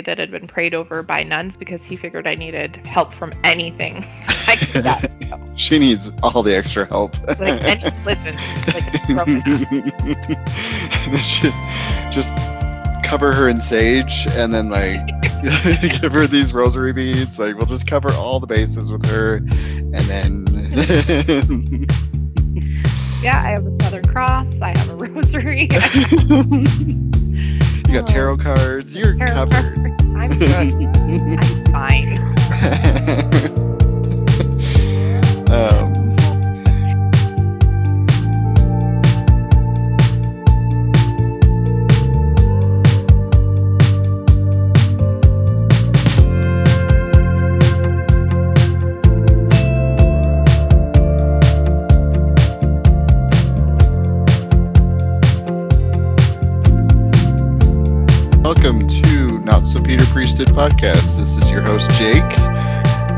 that had been prayed over by nuns because he figured I needed help from anything I could get. she needs all the extra help. Like any listen, like it's broken up. She- just cover her in sage and then like give her these rosary beads. Like we'll just cover all the bases with her and then Yeah, I have a Southern Cross. I have a rosary. You got tarot cards. You're Tarot covered. cards. I'm good. I'm fine. podcast. This is your host Jake.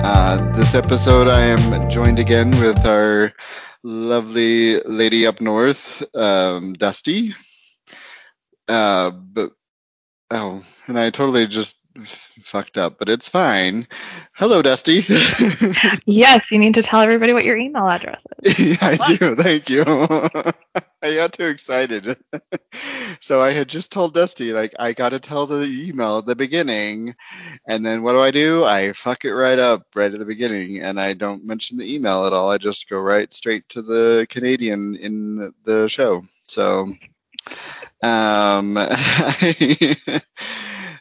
Uh, this episode, I am joined again with our lovely lady up north, um, Dusty. Uh, but oh, and I totally just f- fucked up, but it's fine. Hello, Dusty. Yes, you need to tell everybody what your email address is. yeah, I do. Thank you. I got too excited. so I had just told Dusty, like, I got to tell the email at the beginning. And then what do I do? I fuck it right up right at the beginning. And I don't mention the email at all. I just go right straight to the Canadian in the show. So, um,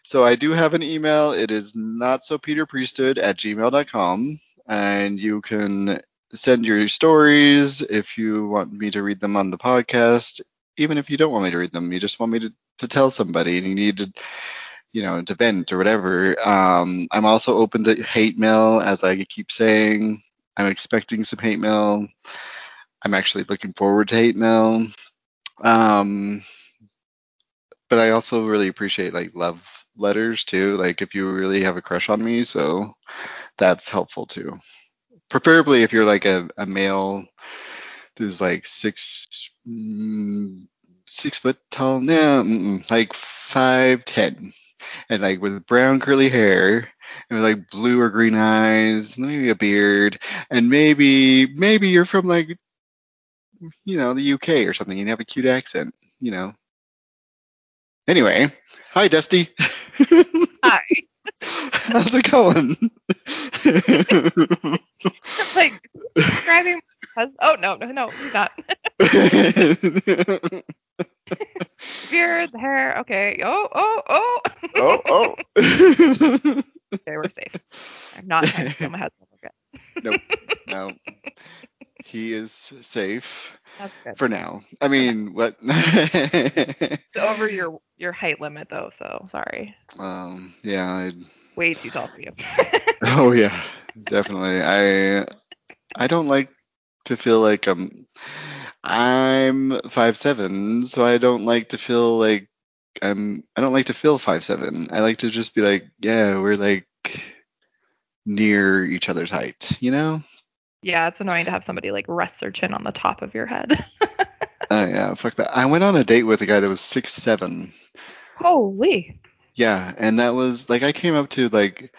so I do have an email. It is not so Peter Priesthood at gmail.com. And you can send your stories if you want me to read them on the podcast even if you don't want me to read them you just want me to, to tell somebody and you need to you know to vent or whatever. Um, i'm also open to hate mail as i keep saying. I'm expecting some hate mail. I'm actually looking forward to hate mail. Um, but i also really appreciate like love letters too. Like if you really have a crush on me so that's helpful too preferably if you're like a, a male who's like six mm, six foot tall no mm-mm, like five ten and like with brown curly hair and with like blue or green eyes maybe a beard and maybe maybe you're from like you know the uk or something and you have a cute accent you know. Anyway hi dusty. Hi. how's it going describing Oh no, no, no, he's not. Beard, hair. Okay. Oh, oh, oh. oh, oh. okay, we're safe. I'm not trying to steal my husband. Okay. nope. No. He is safe That's good. for now. I mean, what? It's over your your height limit though, so sorry. um, yeah. I, Way too tall for you. oh yeah, definitely. I I don't like to feel like I'm I'm five seven, so I don't like to feel like I'm I don't like to feel five seven. I like to just be like, yeah, we're like near each other's height, you know? yeah, it's annoying to have somebody like rest their chin on the top of your head. Oh yeah, fuck that. I went on a date with a guy that was six seven. Holy. Yeah, and that was like I came up to like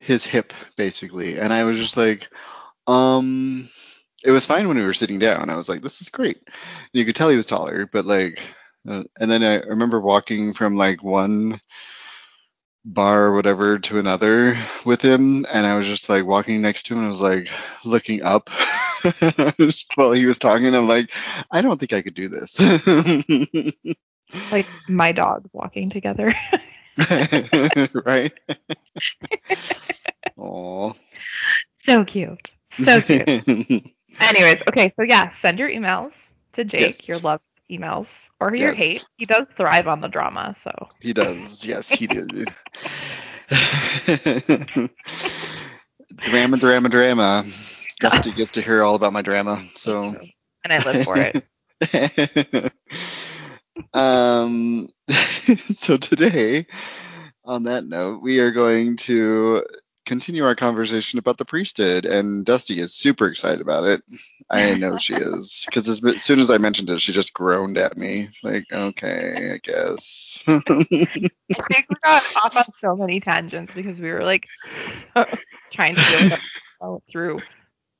his hip basically, and I was just like, um, it was fine when we were sitting down. I was like, this is great. You could tell he was taller, but like, uh, and then I remember walking from like one bar or whatever to another with him, and I was just like walking next to him, and I was like looking up. While he was talking, I'm like, I don't think I could do this. Like my dogs walking together. right? Aw. so cute. So cute. Anyways, okay, so yeah, send your emails to Jake, Yes. your love emails, or your Yes. hate. He does thrive on the drama, so he does. Yes, he did. drama, drama, drama. Dusty gets to hear all about my drama. So. and I live for it. um. so today, on that note, we are going to continue our conversation about the priesthood, and Dusty is super excited about it. I know she is because as, as soon as I mentioned it, she just groaned at me like, "Okay, I guess." I think we got off on so many tangents because we were like uh, trying to with through.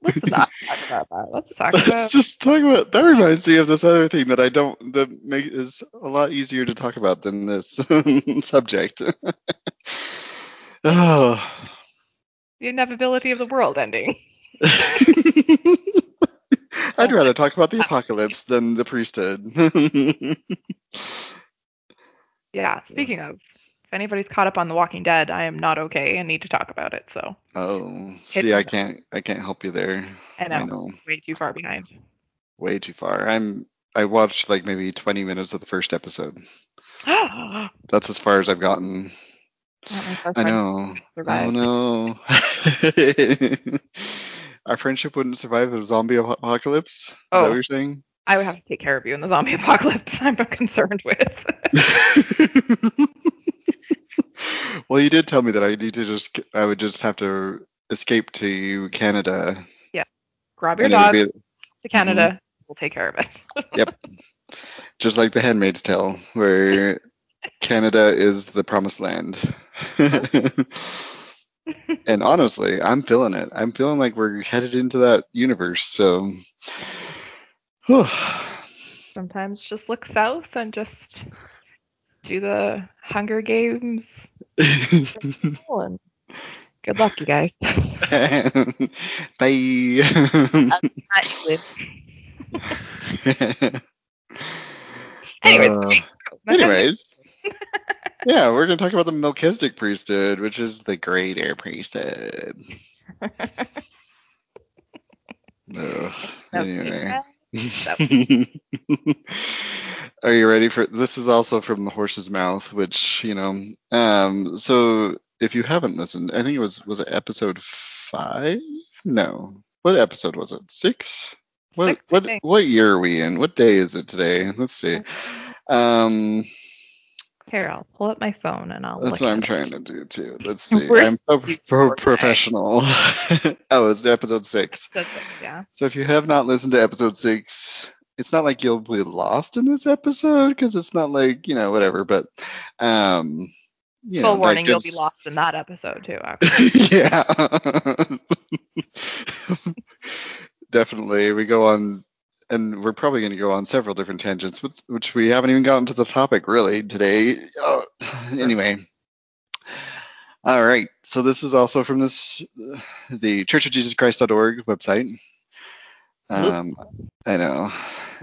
Let's not talk about that. Let's talk Let's about. just talk about that. Reminds me of this other thing that I don't that make is a lot easier to talk about than this subject. oh. The inevitability of the world ending. I'd rather talk about the apocalypse than the priesthood. Yeah. Speaking of, if anybody's caught up on The Walking Dead, I am not okay and need to talk about it. So oh, see, I can't, I can't help you there. I know, I know, way too far behind. way too far. I'm, I watched like maybe 20 minutes of the first episode. That's as far as I've gotten. I know. Oh no. Our friendship wouldn't survive a zombie apocalypse. Is that Oh. what you're saying? I would have to take care of you in the zombie apocalypse. I'm concerned with. well, you did tell me that I need to just, I would just have to escape to Canada. Yeah. Grab your and it would dog be to Canada. Mm-hmm. We'll take care of it. Yep. Just like the Handmaid's Tale, where Canada is the promised land. and honestly, I'm feeling it. I'm feeling like we're headed into that universe. So. Sometimes just look south and just do the Hunger Games. Good luck, you guys. Bye. Anyways, Uh, anyways. Yeah, we're going to talk about the Melchizedek priesthood, which is the greater priesthood. Ugh, anyway. Are you ready for this? Is also from the horse's mouth, which you know. Um, so if you haven't listened, I think it was was it episode five? No, what episode was it? Six? What Six, what what year are we in? What day is it today? Let's see. Um, Here, I'll pull up my phone and I'll. that's what I'm it. trying to do too. Let's see. I'm so professional. oh, it's episode six. Yeah. So if you have not listened to episode six, it's not like you'll be lost in this episode because it's not like you know whatever. But um, you Full that warning, you'll be lost in that episode too. Actually. yeah. Definitely, we go on, and we're probably going to go on several different tangents, which, which we haven't even gotten to the topic really today. Oh, anyway. All right. So this is also from this the Church of Jesus Christ.org website. Um, I know.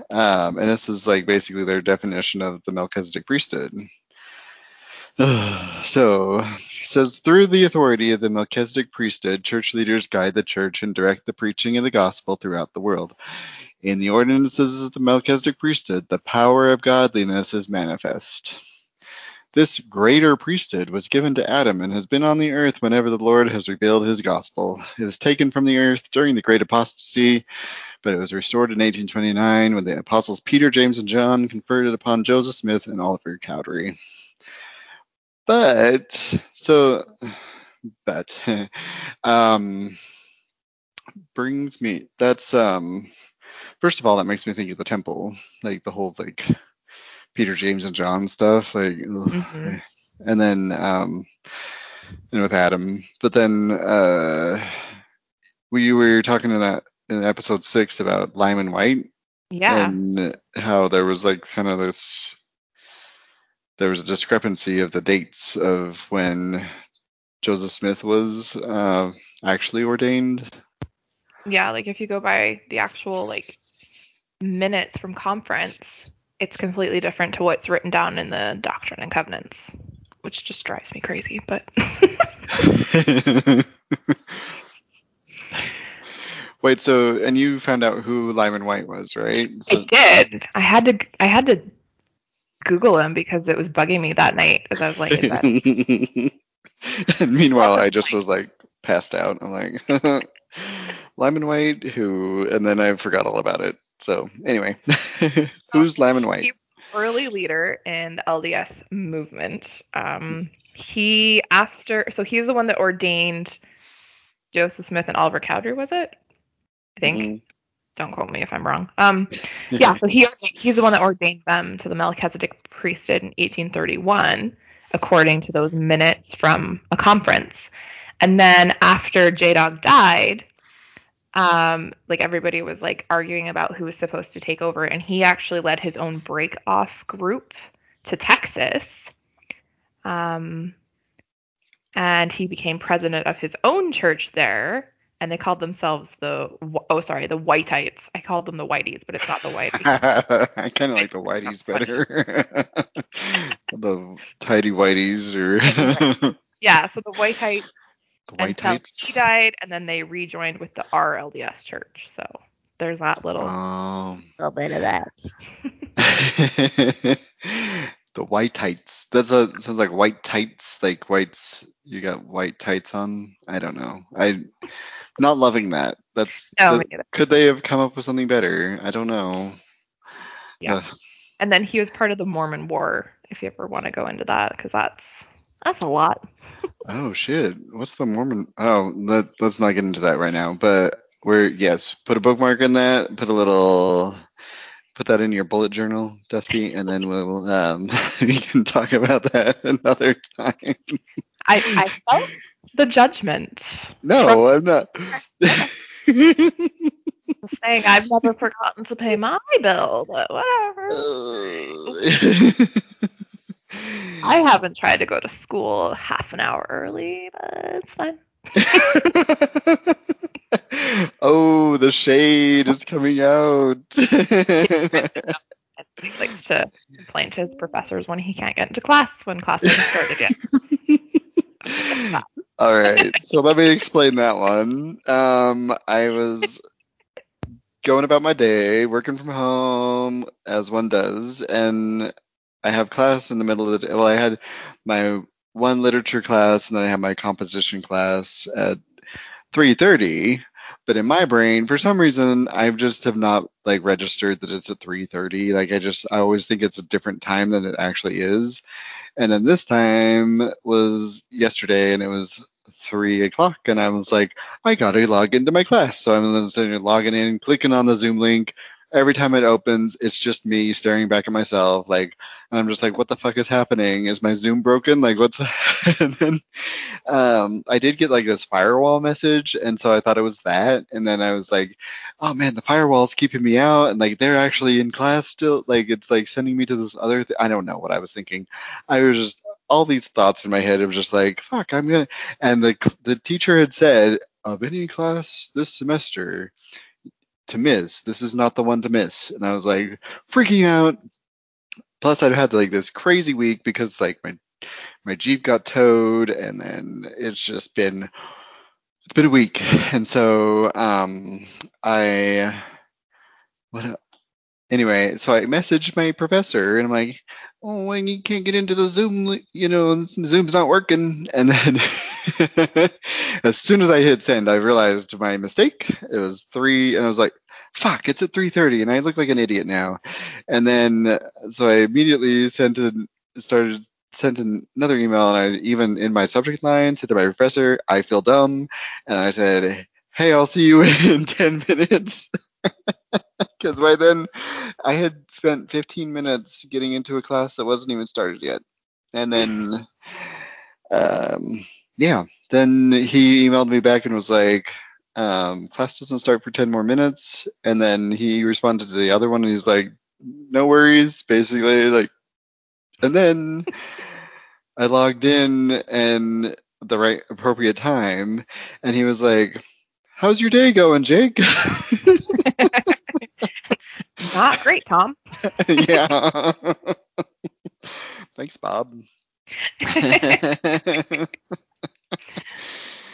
Um, and this is like basically their definition of the Melchizedek priesthood. so it says through the authority of the Melchizedek priesthood, church leaders guide the church and direct the preaching of the gospel throughout the world. In the ordinances of the Melchizedek priesthood, the power of godliness is manifest. This greater priesthood was given to Adam and has been on the earth whenever the Lord has revealed his gospel. It was taken from the earth during the great apostasy, but it was restored in 1829 when the apostles Peter, James, and John conferred it upon Joseph Smith and Oliver Cowdery. But so, but um, brings me. That's um. First of all, that makes me think of the temple, like the whole like Peter, James, and John stuff, like. ugh. Mhm. And then um, and with Adam, but then uh, we were talking in that in episode six about Lyman Wight Yeah. and how there was like kind of this there was a discrepancy of the dates of when Joseph Smith was uh, actually ordained. yeah, like if you go by the actual like minutes from conference, it's completely different to what's written down in the Doctrine and Covenants, which just drives me crazy. But Wait, so and you found out who Lyman Wight was, right? So, I did. I had to. I had to Google him because it was bugging me that night. Because I was like, and meanwhile, I just was like passed out. I'm like, Lyman Wight, who, and then I forgot all about it. So anyway, who's Lyman Wight? Early leader in the LDS movement. Um, he after so he's the one that ordained Joseph Smith and Oliver Cowdery, was it? I think. Mhm. Don't quote me if I'm wrong. Um, yeah, so he he's the one that ordained them to the Melchizedek priesthood in 1831, according to those minutes from a conference. And then after J Dog died, um, like everybody was like arguing about who was supposed to take over, and he actually led his own break off group to Texas. Um, and he became president of his own church there. And they called themselves the oh sorry the Wightites. I called them the Whiteies, but it's not the Whiteies. I kind of like the Whiteies better. the tidy Whiteies or yeah, so the Wightites white until tights. he died, and then they rejoined with the RLDS church. So there's that little Um, little bit of that. the white tights. That's a sounds like white tights, like whites. You got white tights on. I don't know. I not loving that. That's No, that- could they have come up with something better? I don't know. Yeah. Ugh. And then he was part of the Mormon War, if you ever want to go into that, because that's that's a lot. Oh shit! What's the Mormon? Oh, let, let's not get into that right now. But we're yes, put a bookmark in that. Put a little, put that in your bullet journal, Dusty, and then we'll um we can talk about that another time. I I felt the judgment. No, I'm not. saying I've never forgotten to pay my bill, but whatever. I haven't tried to go to school half an hour early, but it's fine. oh, the shade is coming out. He likes to complain to his professors when he can't get into class when class hasn't started yet. All right, so let me explain that one. Um, I was going about my day, working from home as one does, and I have class in the middle of the day. Well, I had my one literature class, and then I had my composition class at 3:30. But in my brain, for some reason, I just have not like registered that it's at 3:30. Like I just, I always think it's a different time than it actually is. And then this time was yesterday, and it was three o'clock, and I was like, I gotta log into my class. So I'm sitting there logging in, clicking on the Zoom link. Every time it opens, it's just me staring back at myself, like, and I'm just like, what the fuck is happening? Is my Zoom broken? Like, what's? and then um, I did get like this firewall message, and so I thought it was that, and then I was like, oh man, the firewall's keeping me out, and like they're actually in class still, like it's like sending me to this other. Th- I don't know what I was thinking. I was just all these thoughts in my head of just like, fuck, I'm gonna. And the the teacher had said of any class this semester to miss, this is not the one to miss, and I was like freaking out. Plus, I'd had like this crazy week because like my my Jeep got towed, and then it's just been it's been a week, and so um I what anyway, so I messaged my professor, and I'm like, oh, and you can't get into the Zoom, you know, Zoom's not working, and then. as soon as I hit send, I realized my mistake. It was three, and I was like, "Fuck, it's at 3:30," and I look like an idiot now. And then, so I immediately sent an, started sent another email, and I even in my subject line said to my professor, "I feel dumb," and I said, "Hey, I'll see you in 10 minutes." Because by then, I had spent 15 minutes getting into a class that wasn't even started yet, and then, um, yeah, then he emailed me back and was like, um, class doesn't start for 10 more minutes. And then he responded to the other one and he's like, no worries, basically. Like, and then I logged in and the right appropriate time, and he was like, how's your day going, Jake? Not great, Tom. yeah. Thanks, Bob.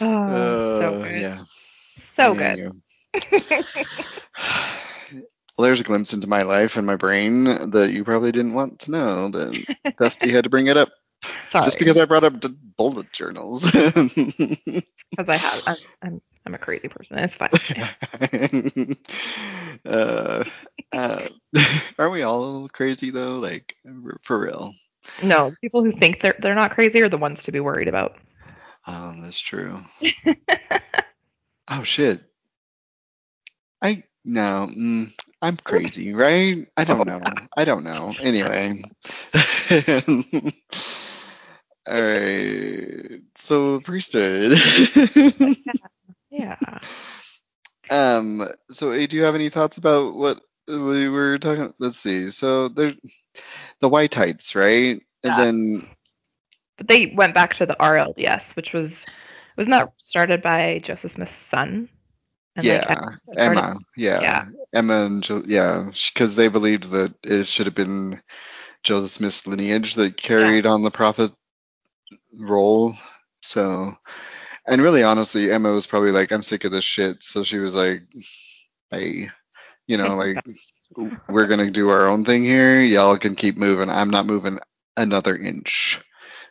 Oh, so Uh, good. yeah. So There good. Well, there's a glimpse into my life and my brain that you probably didn't want to know, but Dusty had to bring it up Sorry. just because I brought up the bullet journals. because I have I'm, I'm I'm a crazy person. It's fine. uh, uh, aren't we all crazy though? Like for real? no, people who think they're they're not crazy are the ones to be worried about. Um, that's true. Oh shit. I no. Mm, I'm crazy, right? I don't know. I don't know. Anyway. All right. So priesthood. Yeah. um. So, do you have any thoughts about what we were talking? Let's see. So there, the white tights, right? And Yeah. then But they went back to the RLDS, which was wasn't that started by Joseph Smith's son? And like, yeah, started- Emma. Yeah. Yeah. Emma and jo- yeah, because they believed that it should have been Joseph Smith's lineage that carried on the prophet role. So, and really, honestly, Emma was probably like, "I'm sick of this shit." So she was like, "Hey, you know, like we're gonna do our own thing here. Y'all can keep moving. I'm not moving another inch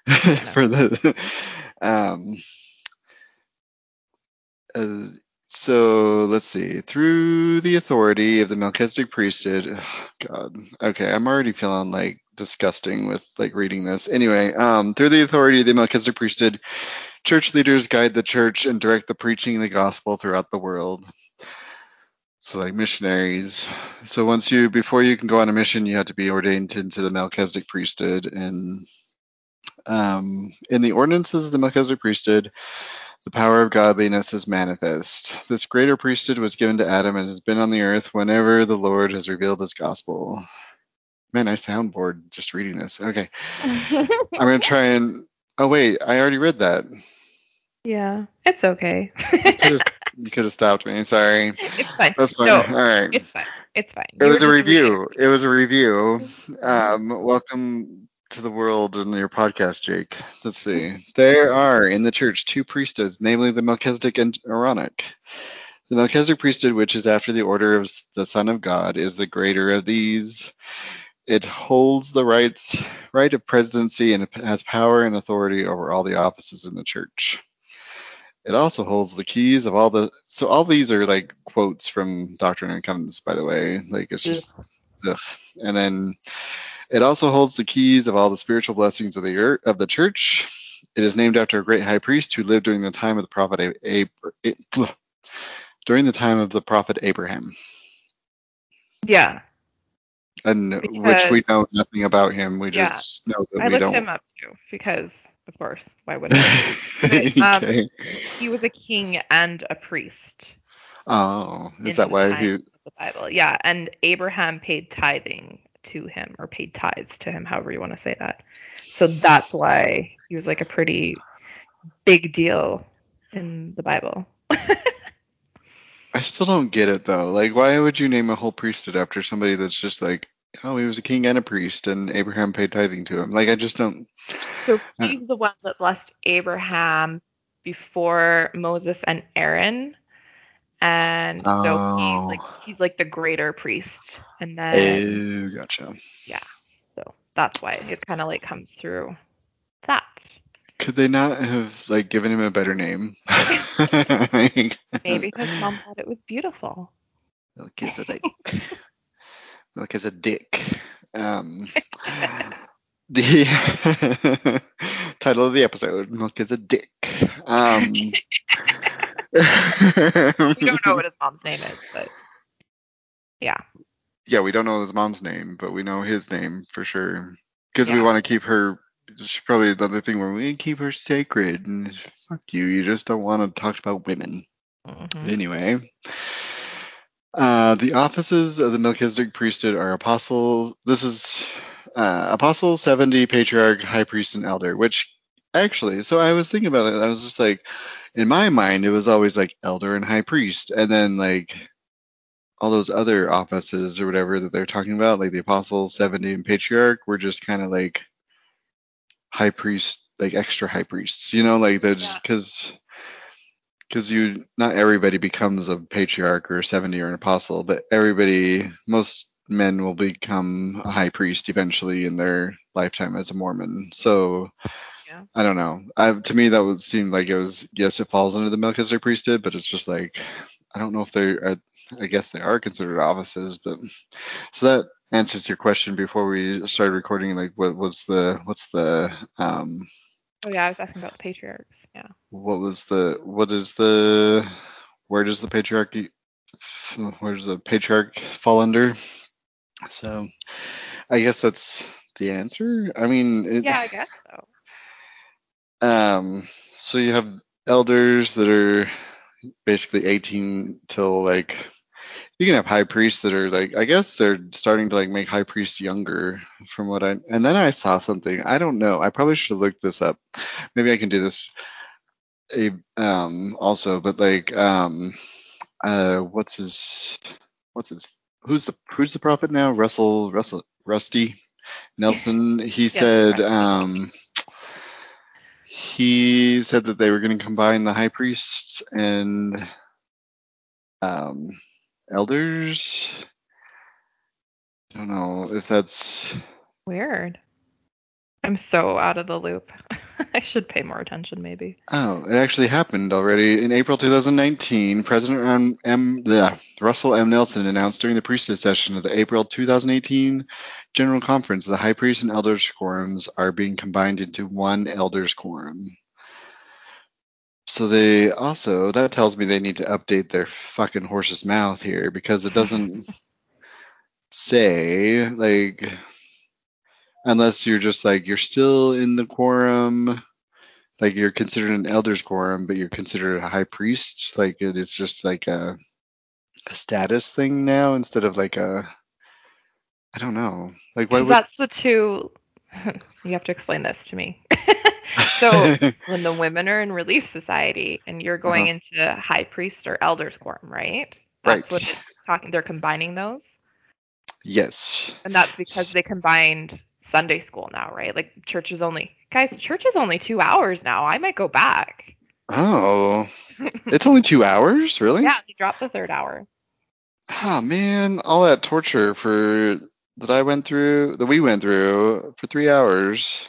for the um." Uh, so let's see. Through the authority of the Melchizedek priesthood, ugh, God. Okay, I'm already feeling like disgusting with like reading this. Anyway, um, through the authority of the Melchizedek priesthood, church leaders guide the church and direct the preaching of the gospel throughout the world. So like missionaries. So once you before you can go on a mission, you have to be ordained into the Melchizedek priesthood and um, in the ordinances of the Melchizedek priesthood, the power of godliness is manifest. This greater priesthood was given to Adam and has been on the earth whenever the Lord has revealed his gospel. Man, I sound bored just reading this. Okay. I'm going to try and. Oh, wait. I already read that. yeah, it's okay. You could have stopped me. Sorry. it's fine. That's fine. No, All right. it's fine. It's fine. It You was a were reading review. It was a review. Mhm. Um, welcome to the world and your podcast, Jake. Let's see. There are in the church two priesthoods, namely the Melchizedek and Aaronic. The Melchizedek priesthood, which is after the order of the Son of God, is the greater of these. It holds the rights, right of presidency and it has power and authority over all the offices in the church. It also holds the keys of all the. So all these are like quotes from Doctrine and Covenants, by the way. Like it's just Ugh. And then it also holds the keys of all the spiritual blessings of the earth, of the church. It is named after a great high priest who lived during the time of the prophet A- Ab- A- during the time of the prophet Abraham, Yeah, and which we know nothing about him. We Yeah. just know that I we don't. I looked him up too because, of course, why would I? But, um, okay. he was a king and a priest Oh, is that why he? the Bible. Yeah, and Abraham paid tithing to him or paid tithes to him, however you want to say that. So that's why he was like a pretty big deal in the Bible. I still don't get it though. Like, why would you name a whole priesthood after somebody that's just like, oh, he was a king and a priest, and Abraham paid tithing to him? Like, I just don't. So he's the one that blessed Abraham before Moses and Aaron. And so Oh. he's like he's like the greater priest. And then Oh, gotcha. Yeah, so that's why it kind of like comes through that. Could they not have like given him a better name? Maybe because mom thought it was beautiful. Melchizedek. Melchizedek. Um, the title of the episode: Melchizedek. Um, We don't know what his mom's name is, but yeah. yeah, we don't know his mom's name, but we know his name for sure because we want to keep her. It's probably another thing where we keep her sacred. And fuck you, you just don't want to talk about women. Mhm. Anyway, uh, the offices of the Melchizedek priesthood are apostles. This is uh, apostle, 70, patriarch, high priest, and elder. Which actually, so I was thinking about it. I was just like, in my mind, it was always like elder and high priest, and then like all those other offices or whatever that they're talking about, like the apostle, 70, and patriarch, were just kind of like high priest, like extra high priests. You know, like they're just because because you not everybody becomes a patriarch or 70 or an apostle but everybody most men will become a high priest eventually in their lifetime as a mormon so Yeah. i don't know I, to me that would seem like it was yes it falls under the melchizedek priesthood but it's just like i don't know if they are i guess they are considered offices but so that answers your question before we started recording like what was the what's the um Oh yeah, I was asking about the patriarchs. Yeah. what was the what is the where does the patriarchy where does the patriarch fall under? So I guess that's the answer. I mean, it, Yeah, I guess so. Um, so you have elders that are basically 18 till like you can have high priests that are like I guess they're starting to like make high priests younger from what I and then I saw something I don't know I probably should have looked this up. Maybe I can do this a um also but like um uh what's his what's his who's the who's the prophet now? Russell Russell Rusty Nelson? He said um he said that they were going to combine the high priests and um, elders. I don't know if that's. Weird. I'm so out of the loop. I should pay more attention, maybe. Oh, it actually happened already. In April 2019, President M. M the Russell M. Nelson announced during the priesthood session of the April 2018 General Conference the high priest and elders quorums are being combined into one elders quorum. So they also that tells me they need to update their fucking horse's mouth here because it doesn't say like unless you're just like you're still in the quorum like you're considered an elders quorum but you're considered a high priest like it is just like a, a status thing now instead of like a i don't know like why would that's the two. you have to explain this to me. so when the women are in Relief Society and you're going Uh-huh. into High Priest or Elders Quorum, right? That's Right. what it's talking. They're combining those, yes and that's because they combined Sunday school now, right? Like church is only guys. Church is only two hours now. I might go back. oh it's only two hours really Yeah, they dropped the third hour. oh man all that torture for that i went through that we went through for three hours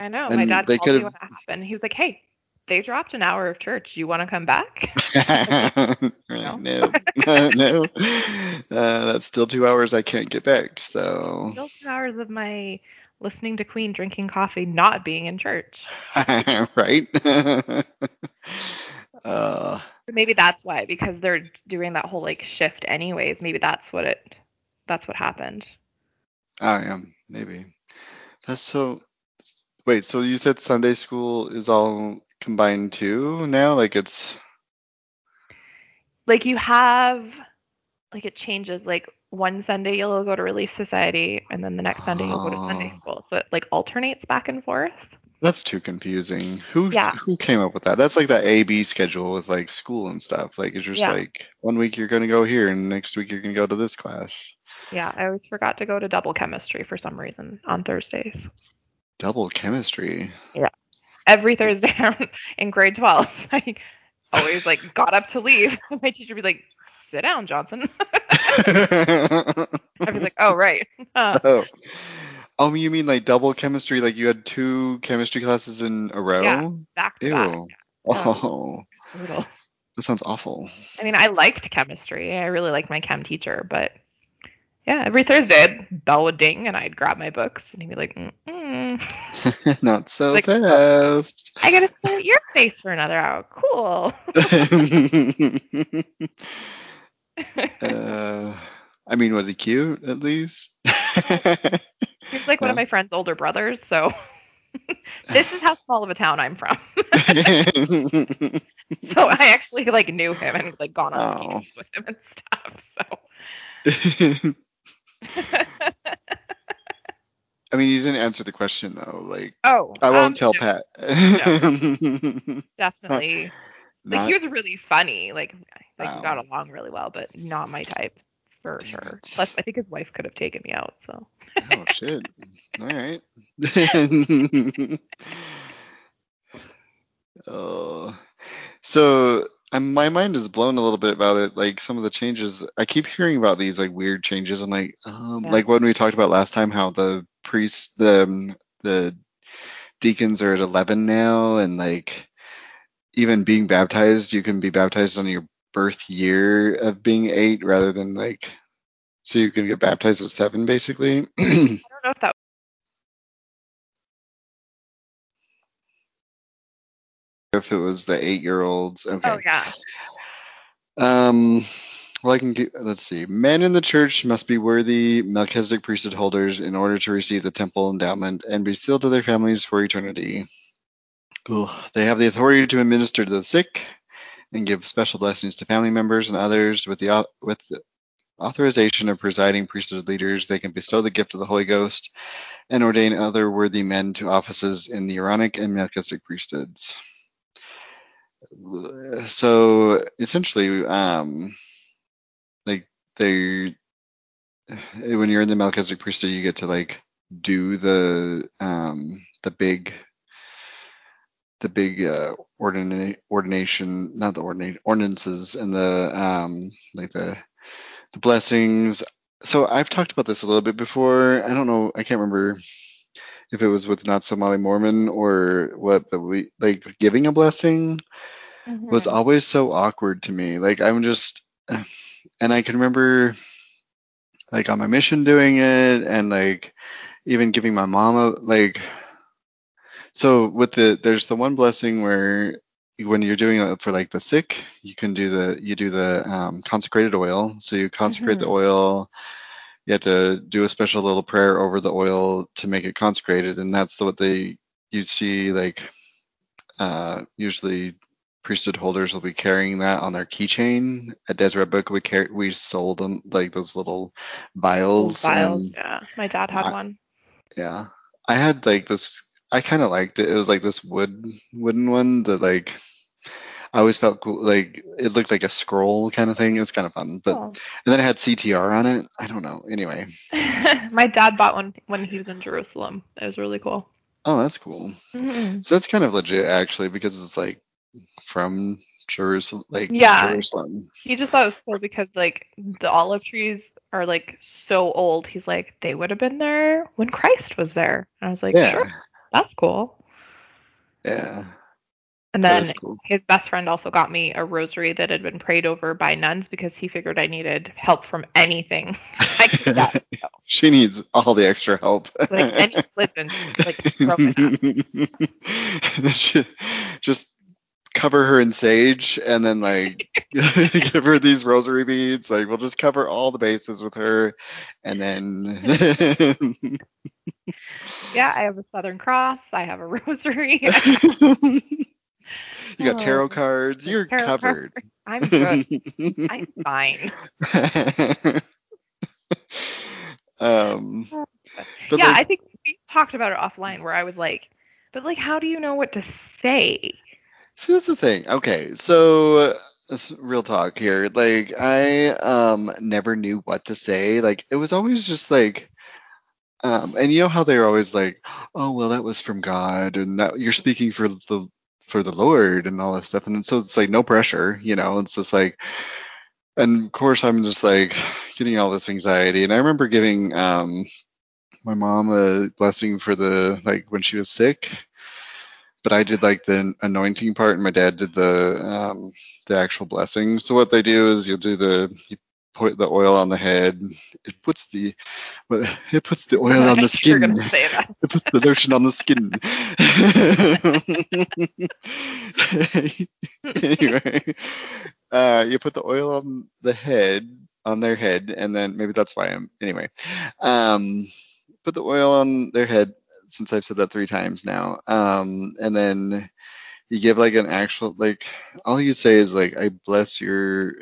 I know. my And dad they called me could've- happened. He was like, "Hey, they dropped an hour of church. Do you want to come back?" no, no, no. Uh, that's still two hours I can't get back. So, Still two hours of my listening to Queen, drinking coffee, not being in church. right? uh, maybe that's why, because they're doing that whole like shift anyways. Maybe that's what it that's what happened. I am maybe. That's so. Wait, so you said Sunday school is all combined too now? Like it's Like you have like it changes like one Sunday you'll go to Relief Society and then the next Sunday you'll go to Sunday Oh. school. So it like alternates back and forth. that's too confusing. Who Yeah. who came up with that? That's like that A B schedule with like school and stuff. Like it's just Yeah. like one week you're gonna go here and next week you're gonna go to this class. Yeah, I always forgot to go to double chemistry for some reason on Thursdays. Double chemistry. Yeah. Every Thursday in grade 12, I always like got up to leave. My teacher would be like, "Sit down, Johnson." I'd be like, "Oh, right." Uh. Oh. Oh, you mean like double chemistry? Like you had two chemistry classes in a row? Yeah. back to Ew. back. Um, oh, Brutal. that sounds awful. I mean, I liked chemistry. I really liked my chem teacher, but yeah, every Thursday bell would ding and I'd grab my books and he'd be like, Not so Like- oh, fast. "I gotta stare at your face for another hour." Cool. uh, I mean, was he cute at least? He's like one of my friend's older brothers, so this is how small of a town I'm from. so I actually like knew him and like gone on Oh. with him and stuff. So I mean, you didn't answer the question though. Like, oh, I won't um, tell no, Pat. Definitely. like he was really funny. Like like got along really well, but not my type for Damn sure. it. Plus, I think his wife could have taken me out. So oh shit. All right. oh. So um, my mind is blown a little bit about it. Like some of the changes, I keep hearing about these like weird changes. I'm like, um, Yeah. like when we talked about last time, how the priests, the um, the deacons are at 11 now, and like even being baptized, you can be baptized on your birth year of being eight rather than like, so you can get baptized at seven, basically. I don't know if that. if it was the eight year olds. Okay. Oh yeah. Um, well, I can get, let's see. Men in the church must be worthy Melchizedek priesthood holders in order to receive the temple endowment and be sealed to their families for eternity. Ooh, they have the authority to administer to the sick and give special blessings to family members and others with the with the authorization of presiding priesthood leaders. They can bestow the gift of the Holy Ghost and ordain other worthy men to offices in the Aaronic and Melchizedek priesthoods. So essentially, um, like they, when you're in the Melchizedek priesthood, you get to like do the um, the big the big uh, ordina- ordination, not the ordinate ordinances and the um, like the the blessings. So I've talked about this a little bit before. I don't know. I can't remember if it was with not so Molly Mormon or what, but we like giving a blessing Mm-hmm. was always so awkward to me. Like I'm just, and I can remember like on my mission doing it and like even giving my mom a like so with the there's the one blessing where when you're doing it for like the sick you can do the you do the um, consecrated oil so you consecrate the Mhm. oil you have to do a special little prayer over the oil to make it consecrated and that's what they you see like uh usually priesthood holders will be carrying that on their keychain at Deseret Book we carry we sold them like those little vials Vials, and yeah. My dad had I- one. yeah. I had like this I kind of liked it. It was like this wood wooden one that like I always felt cool like it looked like a scroll kind of thing. It was kind of fun. But Oh. and then it had CTR on it. I don't know. Anyway. My dad bought one when he was in Jerusalem. It was really cool. Oh, that's cool. Mhm. So that's kind of legit actually because it's like from Jerusalem like Yeah. Jerusalem. He just thought it was cool because like the olive trees are like so old. He's like, they would have been there when Christ was there. And I was like, Yeah. sure, that's cool. Yeah. And then cool. his best friend also got me a rosary that had been prayed over by nuns because he figured I needed help from anything I could get. she needs all the extra help. Like any like throw it at. Ju- just cover her in sage and then like give her these rosary beads like we'll just cover all the bases with her and then Yeah, I have a Southern Cross. I have a rosary. you got Oh, tarot cards you're tarot covered I'm good. I'm fine. um yeah, like I think we talked about it offline where I was like, but like, how do you know what to say? See, that's the thing. Okay, so uh, real talk here. Like, I um never knew what to say. Like, it was always just like, um, and you know how they're always like, oh well, that was from God, and that you're speaking for the for the Lord and all that stuff. And so it's like no pressure, you know. It's just like, and of course I'm just like getting all this anxiety. And I remember giving um my mom a blessing for the like when she was sick but I did like the anointing part, and my dad did the um, the actual blessing. So what they do is you'll do the you put the oil on the head. It puts the it puts the oil on the skin. gonna say that. It puts the lotion on the skin. anyway, uh, you put the oil on the head on their head, and then maybe that's why I'm anyway. Um, put the oil on their head since I've said that three times now. Um, and then you give like an actual like all you say is like I bless your.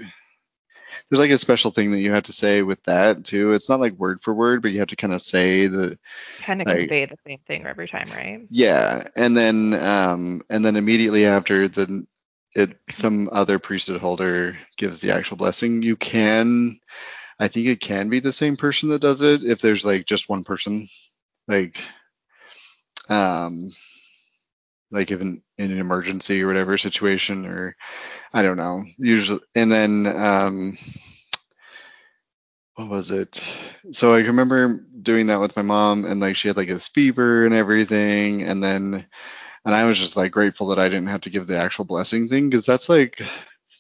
There's like a special thing that you have to say with that too. It's not like word for word, but you have to kind of say the Kind of Like- convey the same thing every time, right? yeah, and then um, and then immediately after the it some other priesthood holder gives the actual blessing. You can, I think it can be the same person that does it if there's like just one person, like um, like if in, in an emergency or whatever situation or I don't know. Usually, and then um, what was it? So I remember doing that with my mom, and like she had like this fever and everything, and then and I was just like grateful that I didn't have to give the actual blessing thing because that's like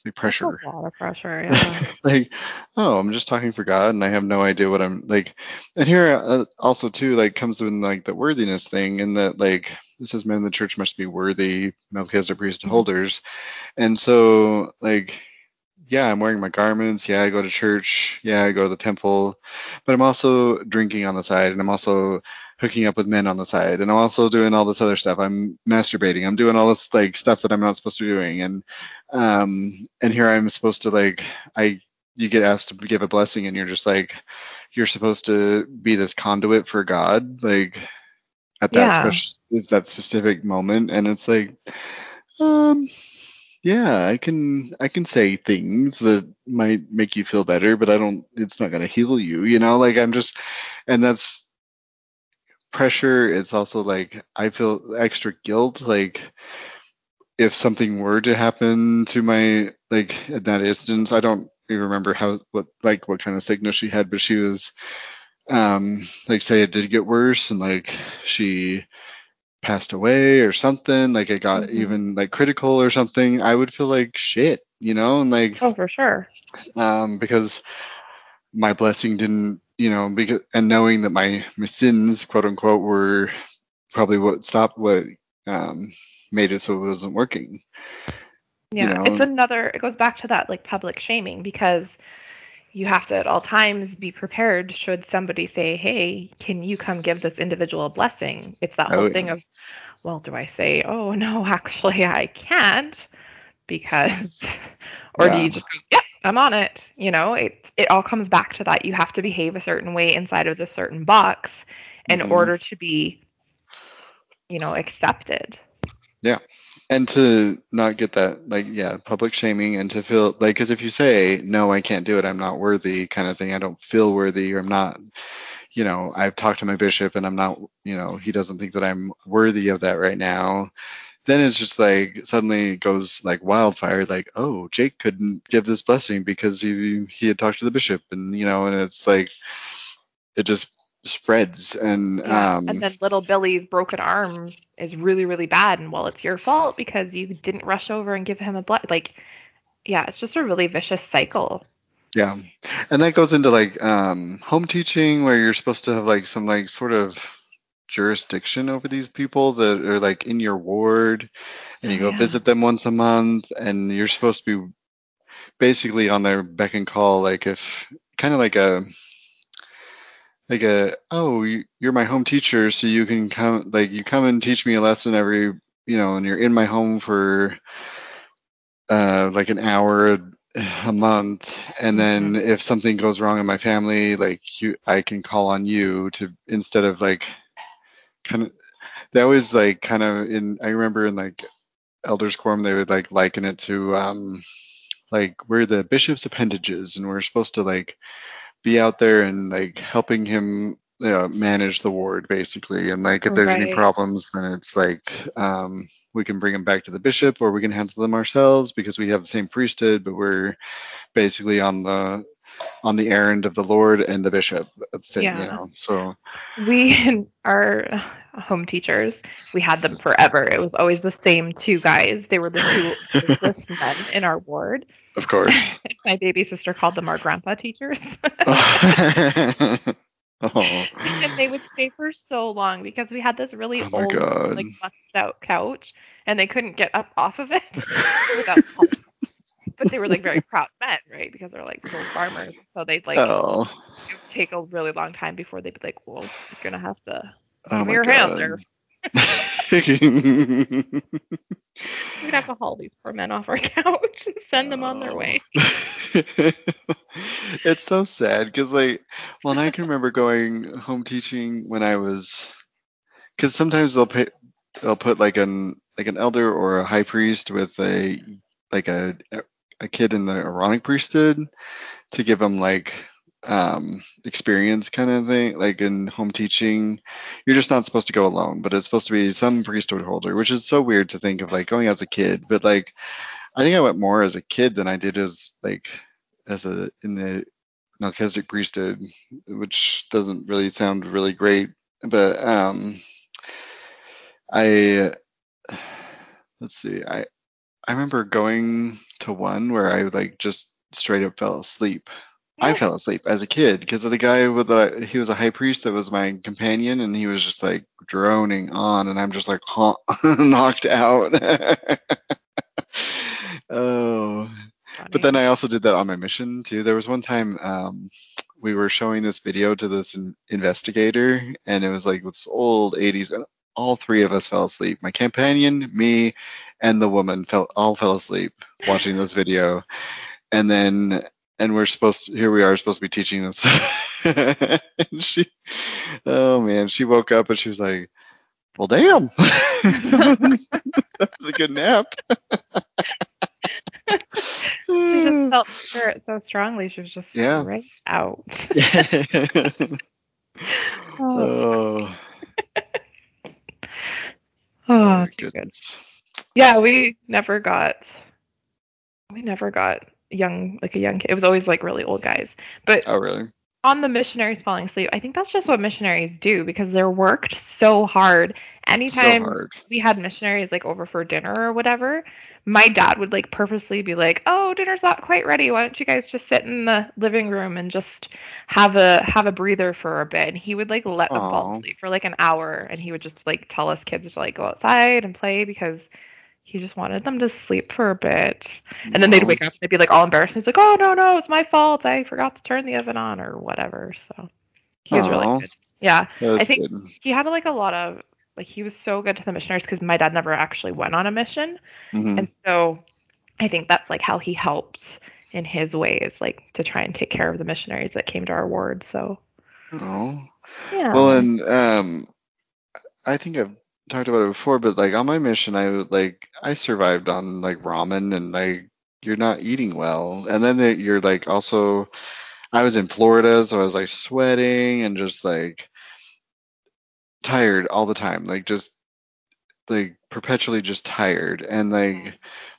the pressure. That's a lot of pressure. Yeah. like, oh, I'm just talking for God, and I have no idea what I'm like. And here uh, also too, like, comes in like the worthiness thing, and that like this says men in the church must be worthy Melchizedek priesthood Mhm. holders, and so like yeah, I'm wearing my garments. Yeah, I go to church. Yeah, I go to the temple. But I'm also drinking on the side and I'm also hooking up with men on the side and I'm also doing all this other stuff. I'm masturbating. I'm doing all this like stuff that I'm not supposed to be doing. And um and here I'm supposed to like I you get asked to give a blessing and you're just like you're supposed to be this conduit for God like at that Yeah. special that specific moment and it's like um yeah i can i can say things that might make you feel better but i don't it's not going to heal you you know like i'm just and that's pressure it's also like i feel extra guilt like if something were to happen to my like in that instance i don't even remember how what like what kind of sickness she had but she was um like say it did get worse and like she passed away or something like it got Mhm. even like critical or something i would feel like shit you know and like Oh, for sure. um because my blessing didn't you know because and knowing that my, my sins quote unquote were probably what stopped what um made it so it wasn't working Yeah, know, it's another. It goes back to that like public shaming because you have to at all times be prepared. Should somebody say, "Hey, can you come give this individual a blessing?" It's that Oh, whole yeah. thing of, well, do I say, "Oh no, actually I can't," because, or do you just go, "Yep, I'm on it"? You know, it it all comes back to that. You have to behave a certain way inside of this certain box in Mhm. order to be, you know, accepted. And to not get that like yeah public shaming and to feel like because if you say no i can't do it i'm not worthy kind of thing i don't feel worthy or i'm not you know i've talked to my bishop and i'm not you know he doesn't think that i'm worthy of that right now then it's just like suddenly it goes like wildfire like oh jake couldn't give this blessing because he he had talked to the bishop and you know and it's like it just spreads and Yeah, um and then little Billy's broken arm is really, really bad, and well, it's your fault because you didn't rush over and give him a blood. Like, yeah, it's just a really vicious cycle. Yeah. And that goes into like um home teaching where you're supposed to have like some like sort of jurisdiction over these people that are like in your ward and you go yeah. visit them once a month and you're supposed to be basically on their beck and call like if kind of like a like a oh you- you're my home teacher so you can come like you come and teach me a lesson every you know and you're in my home for uh like an hour a month and then if something goes wrong in my family like you I can call on you to instead of like kind of they always like kind of in I remember in like elders quorum they would like liken it to um like we're the bishop's appendages and we're supposed to like be out there and like helping him you know, manage the ward basically. And like if there's any problems then it's like um we can bring them back to the bishop or we can handle them ourselves because we have the same priesthood but we're basically on the on the errand of the lord and the bishop same you Yeah. know so. We, our home teachers, we had them forever. It was always the same two guys. They were the two oldest men in our ward. of course My baby sister called them our grandpa teachers. oh and they would stay for so long because we had this really Oh old, God. like mushed out couch, and they couldn't get up off of it. But they were like very proud men, right? Because they're like soul farmers, so they'd like oh it would take a really long time before they'd be like, "Well, you're gonna have to oh me my your god there. We're gonna have to haul these poor men off our couch and send them on their oh. way." it's so sad because like well and i can remember going home teaching when i was because sometimes they'll pay they'll put like an like an elder or a high priest with a like a a kid in the Aaronic priesthood to give them like um experience kind of thing like in home teaching you're just not supposed to go alone but it's supposed to be some priesthood holder which is so weird to think of like going as a kid but like i think i went more as a kid than i did as like as a in the melchizedek priesthood which doesn't really sound really great but um i let's see i i remember going to one where i like just straight up fell asleep I fell asleep as a kid because of the guy with the he was a high priest that was my companion and he was just like droning on and I'm just like knocked out. oh, But then I also did that on my mission too. There was one time um, we were showing this video to this in- investigator, and it was like this old 80s, and all three of us fell asleep. My companion, me, and the woman fell all fell asleep watching this video, and then and we're supposed to, here we are supposed to be teaching this. and she, oh man, she woke up and she was like, well, damn, that was a good nap. she just felt spirit so strongly. She was just Yeah. right out. oh, oh, oh, too good. Yeah, we never got we never got young like a young kid. It was always like really old guys. But Oh, really? on the missionaries falling asleep, I think that's just what missionaries do because they're worked so hard. Anytime so hard. we had missionaries like over for dinner or whatever, my dad would like purposely be like, "Oh, dinner's not quite ready. Why don't you guys just sit in the living room and just have a have a breather for a bit?" And he would like let them fall asleep for like an hour, and he would just like tell us kids to like go outside and play because he just wanted them to sleep for a bit. And then they'd wake up and they'd be like all embarrassed. He's like, "Oh no, no, it's my fault. I forgot to turn the oven on or whatever." So he was Aw. really good. Yeah, I think good. he had like a lot of like he was so good to the missionaries because my dad never actually went on a mission, Mhm. and so I think that's like how he helped in his ways, like to try and take care of the missionaries that came to our ward. So Oh. yeah, Well, and um, I think I've talked about it before, but like on my mission, I like I survived on like ramen and like you're not eating well, and then you're like also I was in Florida, so I was like sweating and just like tired all the time, like just like perpetually just tired, and like mm-hmm.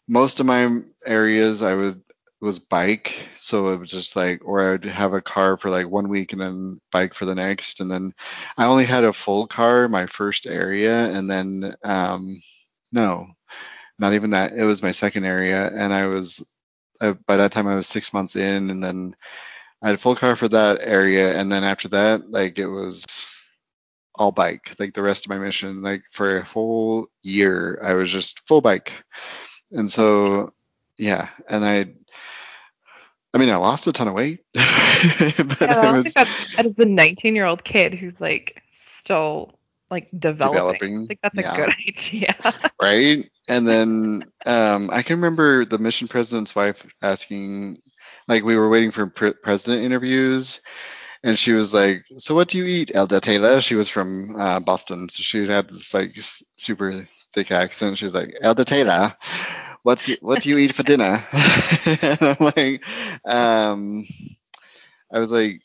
most of my areas I was was bike, so it was just like, or I'd have a car for like one week and then bike for the next, and then I only had a full car my first area, and then um, no, not even that. It was my second area, and I was uh, by that time I was six months in, and then I had a full car for that area, and then after that, like it was all bike, like the rest of my mission, like for a whole year, I was just full bike, and so yeah, and I. I mean, I lost a ton of weight, but yeah, was think that's that is a 19 year old kid who's like still like developing. Developing, I think that's yeah. a good idea. right? And then um, I can remember the mission president's wife asking, like, we were waiting for pre- president interviews, and she was like, "So what do you eat, Elda Taylor?" She was from uh, Boston, so she had this like super thick accent. She was like, "Elda Taylor, what's what do you eat for dinner?" and I'm like, um, I was like.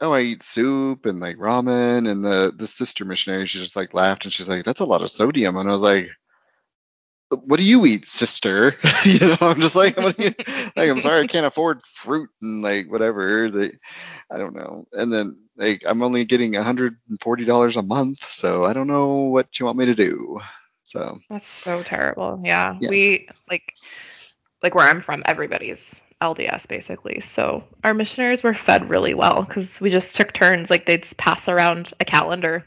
Oh, I eat soup and like ramen, and the the sister missionary she just like laughed and she's like, "That's a lot of sodium," and I was like, what do you eat, sister? you know, I'm just like, what you, like, I'm sorry, I can't afford fruit and like whatever. They, I don't know. And then like, I'm only getting $140 a month, so I don't know what you want me to do. So That's so terrible. Yeah. Yeah. We like like where I'm from, everybody's LDS basically. So our missionaries were fed really well because we just took turns. Like they'd pass around a calendar,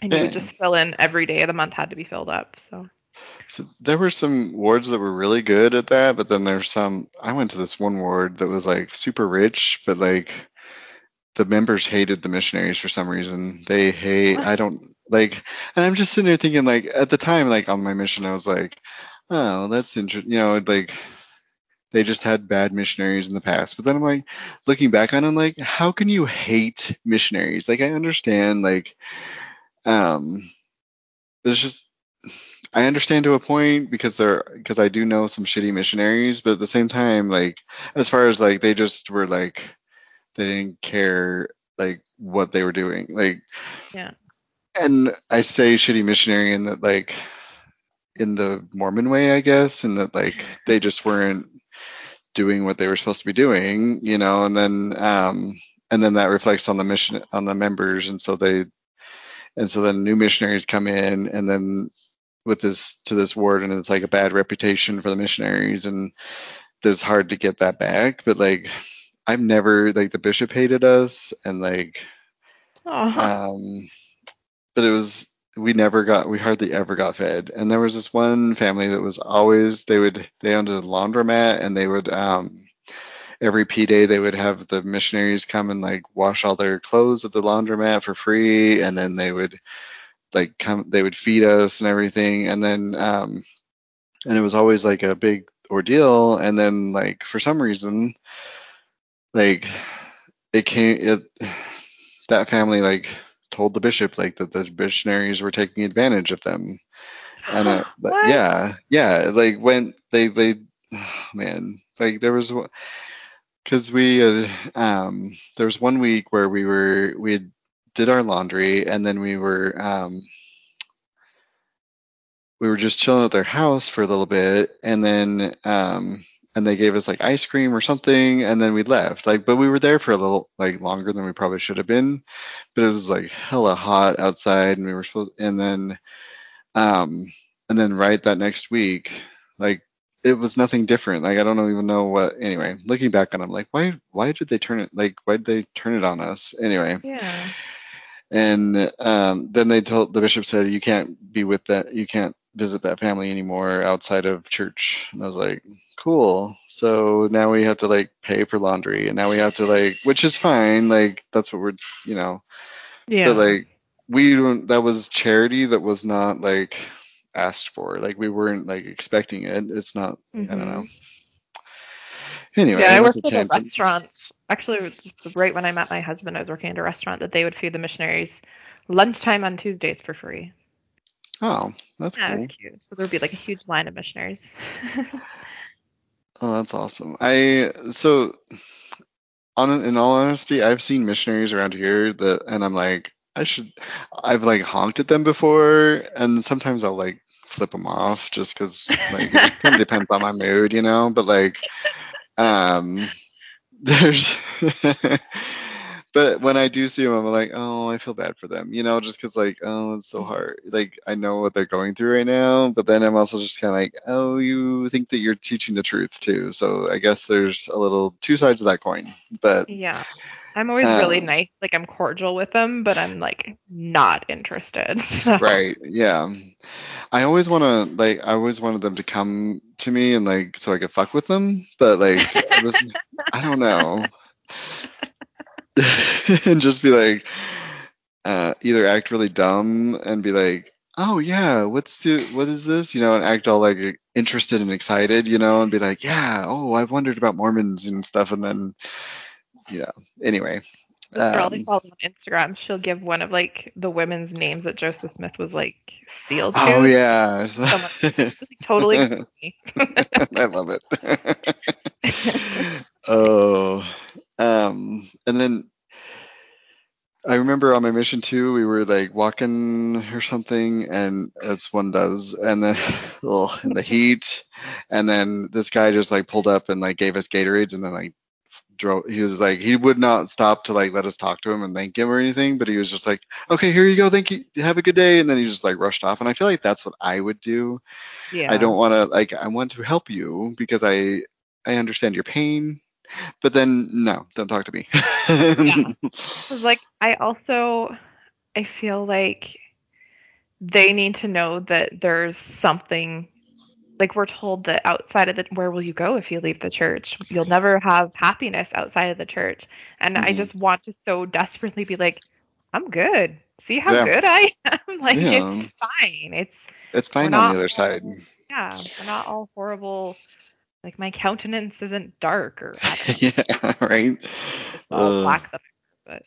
and you would just fill in every day of the month had to be filled up. So So there were some wards that were really good at that, but then there's some. I went to this one ward that was like super rich, but like the members hated the missionaries for some reason. They hate. What? I don't like. And I'm just sitting there thinking, like at the time, like on my mission, I was like, oh, that's interesting. You know, like they just had bad missionaries in the past. But then I'm like, looking back on, it, I'm like, how can you hate missionaries? Like I understand, like, um, it's just I understand to a point because they're because I do know some shitty missionaries, but at the same time, like as far as like they just were like they didn't care like what they were doing, like yeah. And I say shitty missionary in that like in the Mormon way, I guess, and that like they just weren't doing what they were supposed to be doing, you know, and then um and then that reflects on the mission on the members, and so they and so then new missionaries come in, and then with this to this ward, and it's like a bad reputation for the missionaries, and it's hard to get that back, but like. I've never like the bishop hated us and like Oh, um, but it was we never got we hardly ever got fed. And there was this one family that was always they would they owned a laundromat and they would um every P day they would have the missionaries come and like wash all their clothes at the laundromat for free, and then they would like come they would feed us and everything, and then um, and it was always like a big ordeal, and then like for some reason like it came it that family like told the bishop like that the missionaries were taking advantage of them. And uh, yeah yeah like when they they man like there was because we uh, um there was one week where we were we had, did our laundry and then we were um we were just chilling at their house for a little bit. And then um and they gave us like ice cream or something and then we left. Like but we were there for a little like longer than we probably should have been. But it was like hella hot outside and we were supposed and then um and then right that next week like it was nothing different. Like i don't even know what anyway looking back on it i'm like why why did they turn it like why did they turn it on us? Anyway. Yeah. and um, then they told the bishop said you can't be with that you can't visit that family anymore outside of church. And i was like cool. So now we have to like pay for laundry and now we have to like which is fine. Like that's what we're you know. Yeah. but like we don't that was charity that was not like asked for. Like we weren't like expecting it. It's not i don't mm-hmm. know. Anyway yeah, I worked at a restaurant. Actually, right when I met my husband, I was working at a restaurant that they would feed the missionaries lunchtime on Tuesdays for free. Oh that's Yeah, cool cute. So there would be like a huge line of missionaries. Oh, that's awesome. I so on in all honesty, I've seen missionaries around here that, and I'm like, I should. I've like honked at them before, and sometimes I'll like flip them off just because like it kind of depends on my mood, you know. But like, um, there's. But when I do see them, I'm like, oh, I feel bad for them, you know, just because like, oh, it's so hard. Like I know what they're going through right now, but then I'm also just kind of like, oh, you think that you're teaching the truth too. So I guess there's a little two sides of that coin. But yeah. I'm always really Um, nice. Like I'm cordial with them, but I'm like not interested. So. right, yeah. I always want to like, I always wanted them to come to me and like, so I could fuck with them. But like, this, I don't know. and just be like, uh, either act really dumb and be like, oh yeah, what's the, what is this? You know, and act all like interested and excited, you know, and be like, yeah, oh, I've wondered about Mormons and stuff, and then, you know, anyway. This girl I Um, follow on Instagram, she'll give one of like the women's names that Joseph Smith was like sealed to. oh yeah, like totally. I love it. oh, um, and then I remember on my mission too, we were like walking or something, and as one does, and then oh, in the heat, and then this guy just like pulled up and like gave us Gatorades, and then like drove. He was like he would not stop to like let us talk to him and thank him or anything, but he was just like, okay, here you go, thank you, have a good day, and then he just like rushed off, and I feel like that's what I would do. yeah. I don't want to like I want to help you because I I understand your pain, but then no, don't talk to me. Cause like I also I feel like they need to know that there's something like we're told that outside of the where will you go if you leave the church? You'll never have happiness outside of the church. And I Mhm. just want to so desperately be like, I'm good. See how Yeah. good I am? Like Yeah. it's fine. It's It's fine on the other side. yeah, we're not all horrible. Like my countenance isn't dark or I don't know, yeah, right. all Uh, black but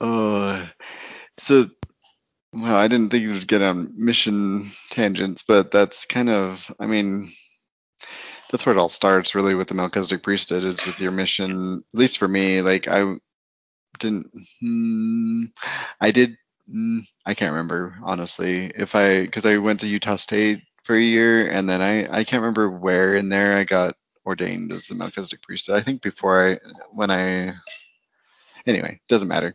uh, so, well, I didn't think you would get on mission tangents, but that's kind of, I mean, that's where it all starts really with the Melchizedek priesthood is with your mission. At least for me, like I didn't, hmm, I did, hmm, I can't remember honestly. If I, because I went to Utah State for a year and then I, I can't remember where in there I got ordained as the Melchizedek priesthood. I think before I, when I, anyway, doesn't matter.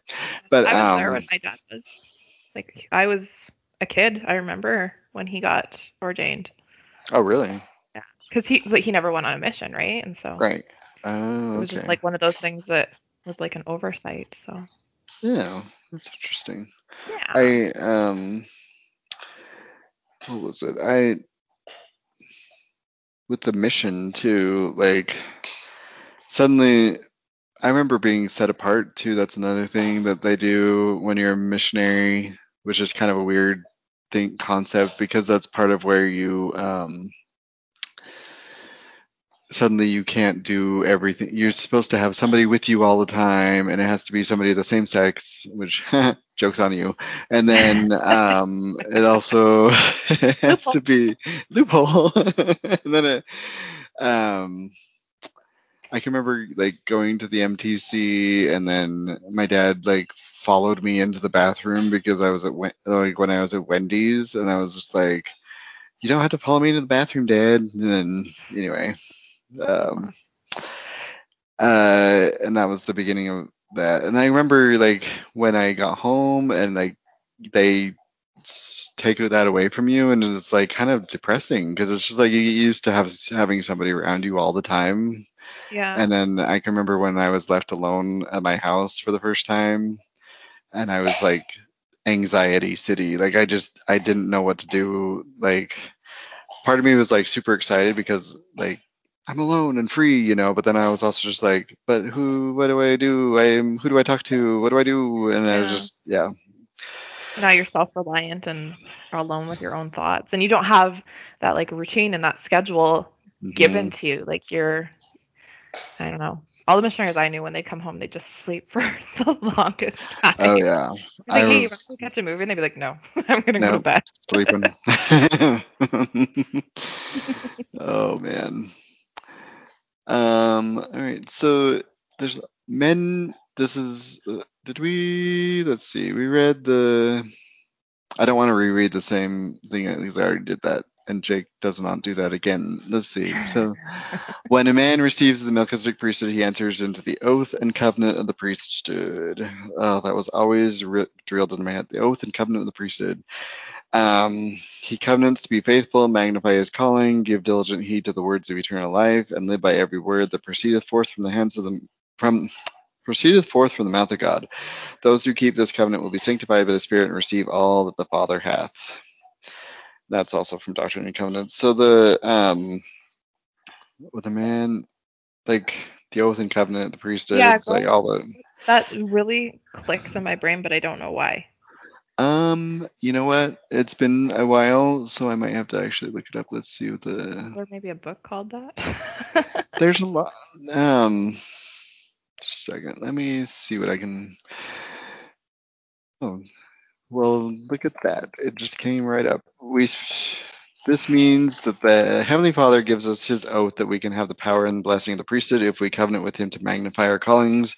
But I was um, there when my dad was like I was a kid. I remember when he got ordained oh really? Yeah, because he but he never went on a mission, right? And so Right. Oh, it was okay. just like one of those things that was like an oversight. So yeah, that's interesting. yeah, I um, what was it? I with the mission too. Like suddenly, I remember being set apart too. That's another thing that they do when you're a missionary, which is kind of a weird thing concept because that's part of where you um, suddenly you can't do everything. You're supposed to have somebody with you all the time, and it has to be somebody of the same sex, which jokes on you. And then um, it also has to be loophole. and then it, um, I can remember like going to the MTC, and then my dad like followed me into the bathroom because I was at like when I was at Wendy's, and I was just like. You don't have to follow me into the bathroom, Dad. And then, anyway, um, uh, and that was the beginning of that. And I remember like when I got home and like they take that away from you and it's like kind of depressing because it's just like you get used to have having somebody around you all the time. Yeah. And then I can remember when I was left alone at my house for the first time and I was like anxiety city. Like I just I didn't know what to do. Like part of me was like super excited because like I'm alone and free, you know. But then I was also just like, but who? What do I do? I'm who do I talk to? What do I do? And yeah. I was just yeah. Now you're self-reliant and are alone with your own thoughts, and you don't have that like routine and that schedule mm-hmm. given to you. Like you're, I don't know. All the missionaries I knew when they come home, they just sleep for the longest time. Oh yeah. Like, I hey, was... you catch a movie, and they'd be like, no, I'm gonna no, go to bed. sleeping. oh man. Um, all right, so there's men. This is. Uh, did we? Let's see. We read the. I don't want to reread the same thing because I already did that, and Jake does not do that again. Let's see. So, when a man receives the Melchizedek priesthood, he enters into the oath and covenant of the priesthood. Oh, that was always re- drilled in my head. The oath and covenant of the priesthood. Um, he covenants to be faithful, magnify his calling, give diligent heed to the words of eternal life, and live by every word that proceedeth forth from the hands of the from proceedeth forth from the mouth of God. Those who keep this covenant will be sanctified by the Spirit and receive all that the Father hath. That's also from Doctrine and Covenants. So the um with a man like the oath and covenant, the priesthood, yeah, like all the that really clicks in my brain, but I don't know why. Um, you know what? It's been a while, so I might have to actually look it up. Let's see what the. Or maybe a book called that. there's a lot. Um, just a second. Let me see what I can. Oh, well, look at that. It just came right up. We. This means that the Heavenly Father gives us His oath that we can have the power and blessing of the priesthood if we covenant with Him to magnify our callings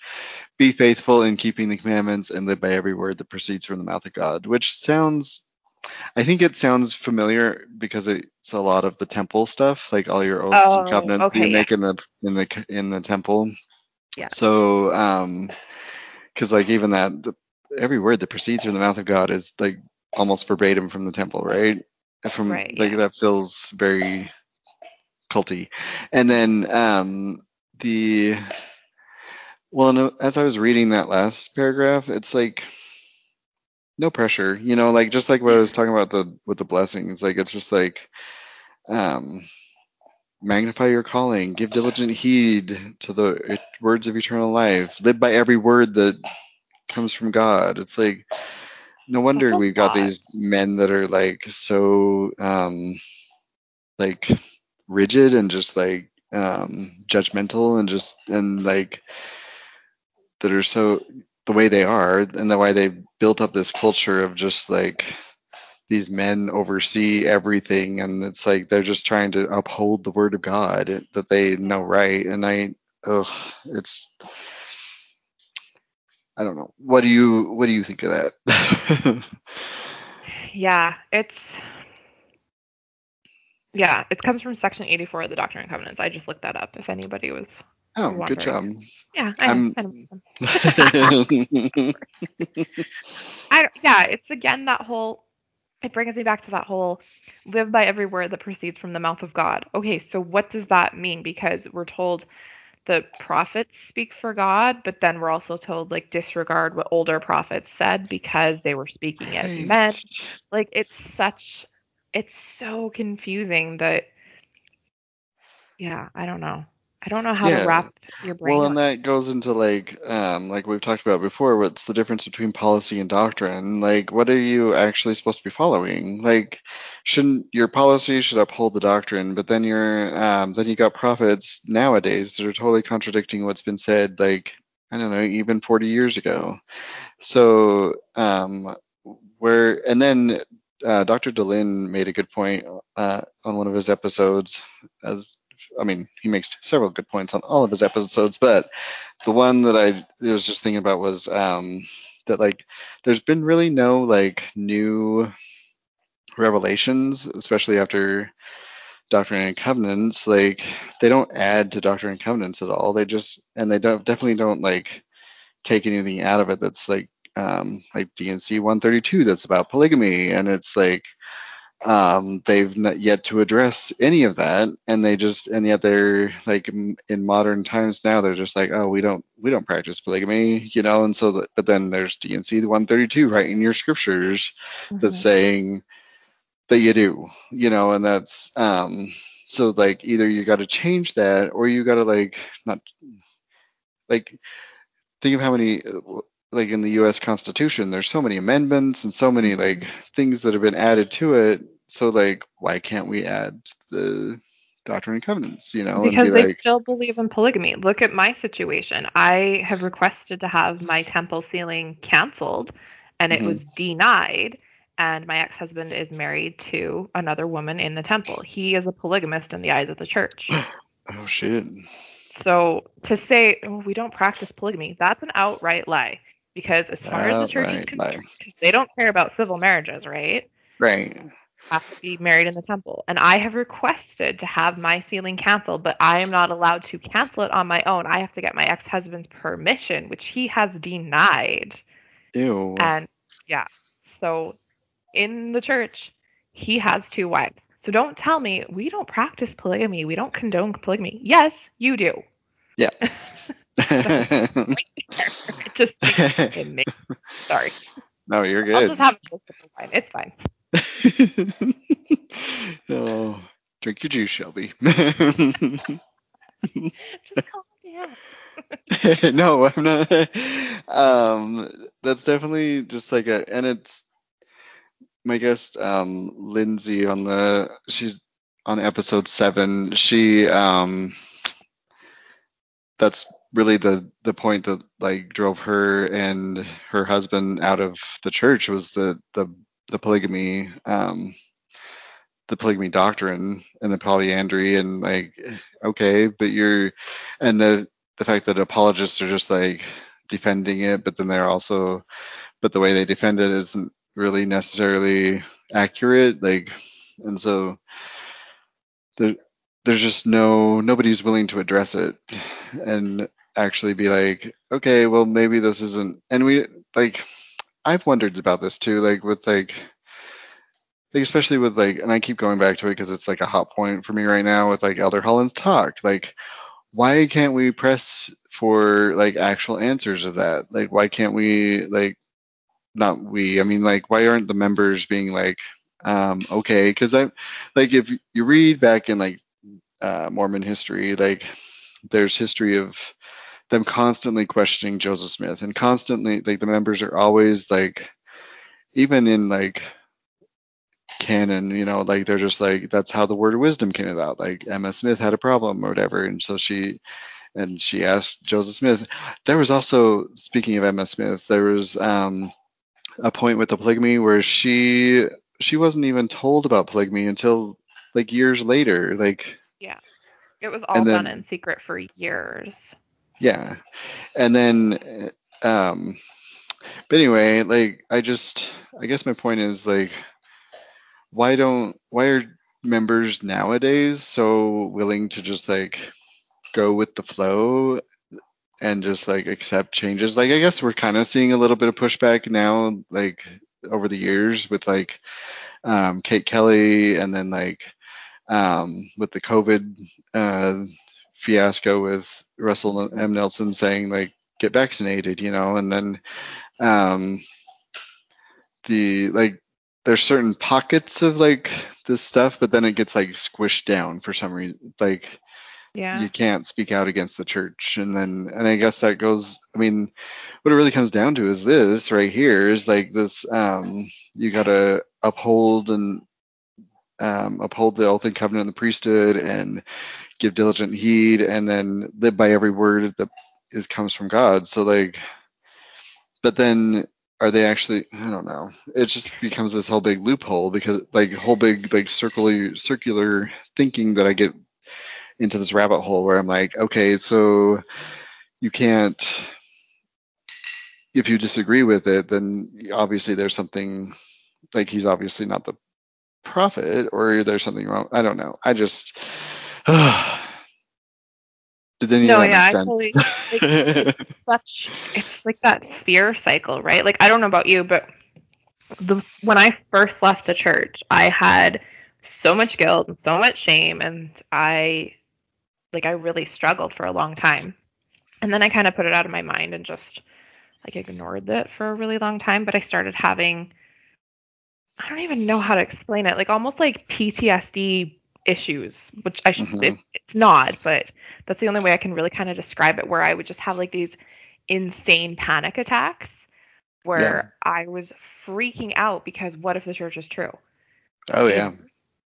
be faithful in keeping the commandments and live by every word that proceeds from the mouth of God, which sounds I think it sounds familiar because it's a lot of the temple stuff, like all your oaths oh, and covenants okay, you yeah. make in the in the in the temple. Yeah. So, um, because like even that, the, every word that proceeds from the mouth of God is like almost verbatim from the temple, right? From right, like yeah. that feels very culty. And then um, the well, no, as I was reading that last paragraph, it's like no pressure, you know, like just like what I was talking about the with the blessings, like it's just like um magnify your calling, give diligent heed to the words of eternal life, live by every word that comes from God. It's like no wonder we've got these men that are like so um like rigid and just like um judgmental and just and like that are so the way they are and the way they built up this culture of just like these men oversee everything and it's like they're just trying to uphold the word of God that they know right. And I ugh it's I don't know. What do you what do you think of that? Yeah it's yeah it comes from section 84 of the Doctrine and Covenants. I just looked that up if anybody was Oh, wondering. good job. Yeah, I. I yeah, it's again that whole. It brings me back to that whole live by every word that proceeds from the mouth of God. Okay, so what does that mean? Because we're told the prophets speak for God, but then we're also told like disregard what older prophets said because they were speaking as men. Like it's such it's so confusing that yeah, I don't know. I don't know how Yeah. to wrap your brain. Well, and that goes into like, um, like we've talked about before, what's the difference between policy and doctrine? Like, what are you actually supposed to be following? Like, shouldn't your policy should uphold the doctrine, but then you're, um, then you got prophets nowadays that are totally contradicting what's been said, like, I don't know, even 40 years ago. So, um, where, and then uh, Dr. Dehlin made a good point uh, on one of his episodes. As I mean, he makes several good points on all of his episodes, but the one that I was just thinking about was um, that like there's been really no like new revelations, especially after Doctrine and Covenants. Like they don't add to Doctrine and Covenants at all. They just and they don't definitely don't like take anything out of it that's like um, like D&C 132 that's about polygamy, and it's like um, they've not yet to address any of that, and they just and yet they're like in modern times now they're just like oh we don't we don't practice polygamy, you know, and so that, but then there's D&C 132 right in your scriptures that's Mhm. saying that you do, you know, and that's um so like either you got to change that or you got to like not like think of how many like in the US Constitution there's so many amendments and so many like things that have been added to it so like why can't we add the Doctrine and Covenants, you know, because and be they like still believe in polygamy. Look at my situation. I have requested to have my temple sealing canceled, and it Mhm. was denied. And my ex husband is married to another woman in the temple. He is a polygamist in the eyes of the church. oh shit. So to say oh, we don't practice polygamy, that's an outright lie. Because as far as ah, the church is concerned, lie. concerned, 'cause they don't care about civil marriages, right? Right. have to be married in the temple. And I have requested to have my sealing canceled, but I am not allowed to cancel it on my own. I have to get my ex husband's permission, which he has denied. Ew. And yeah, so in the church, he has two wives. So don't tell me we don't practice polygamy. We don't condone polygamy. Yes, you do. Yeah. It just it makes, sorry. no, you're good. I'll just have a wine. It's fine. oh, drink your juice, Shelby. Just calm down. no, I'm not. Um, that's definitely just like a, and it's my guest, um, Lindsay on the, she's on episode seven. She, um, that's really the the point that like drove her and her husband out of the church was the the the polygamy, um, the polygamy doctrine and the polyandry and like okay but you're and the the fact that apologists are just like defending it but then they're also but the way they defend it isn't really necessarily accurate like and so there there's just no nobody's willing to address it. And actually be like okay well maybe this isn't and we like i've wondered about this too like with like like especially with like and i keep going back to it because it's like a hot point for me right now with like elder holland's talk like why can't we press for like actual answers of that? Like why can't we like not we i mean like why aren't the members being like um okay? Because i like if you read back in like uh mormon history like there's history of them constantly questioning joseph smith and constantly like the members are always like even in like canon, you know, like they're just like that's how the word of wisdom came about. Like Emma Smith had a problem or whatever, and so she and she asked Joseph Smith. There was also speaking of Emma Smith, there was um, a point with the polygamy where she she wasn't even told about polygamy until like years later. Like Yeah. It was all And done then- in secret for years. Yeah, and then um, but anyway, like I just I guess my point is like why don't why are members nowadays so willing to just like go with the flow and just like accept changes? Like i guess we're kind of seeing a little bit of pushback now like over the years with like um, kate kelly and then like um, with the covid uh, fiasco with russell m nelson saying like get vaccinated you know and then um, the like there's certain pockets of like this stuff, but then it gets like squished down for some reason. Like Yeah. you can't speak out against the church and then and i guess that goes i mean what it really comes down to is this right here is like this um you got to uphold and um, uphold the oath and covenant of the priesthood and give diligent heed and then live by every word that is comes from god. So like but then are they actually i don't know. It just becomes this whole big loophole because like whole big like circular circular thinking that i get into this rabbit hole where i'm like okay so you can't if you disagree with it then obviously there's something like he's obviously not the prophet or there's something wrong i don't know i just did any No, of that yeah, I totally like it's such it's like that fear cycle, right? Like I don't know about you, but the when I first left the church, I had so much guilt and so much shame and I like I really struggled for a long time. And then I kind of put it out of my mind and just like ignored it for a really long time, but I started having I don't even know how to explain it, like almost like PTSD issues, which I should Mhm. it, it's not, but that's the only way I can really kind of describe it where I would just have like these insane panic attacks where I was freaking out because what if the church is true? oh yeah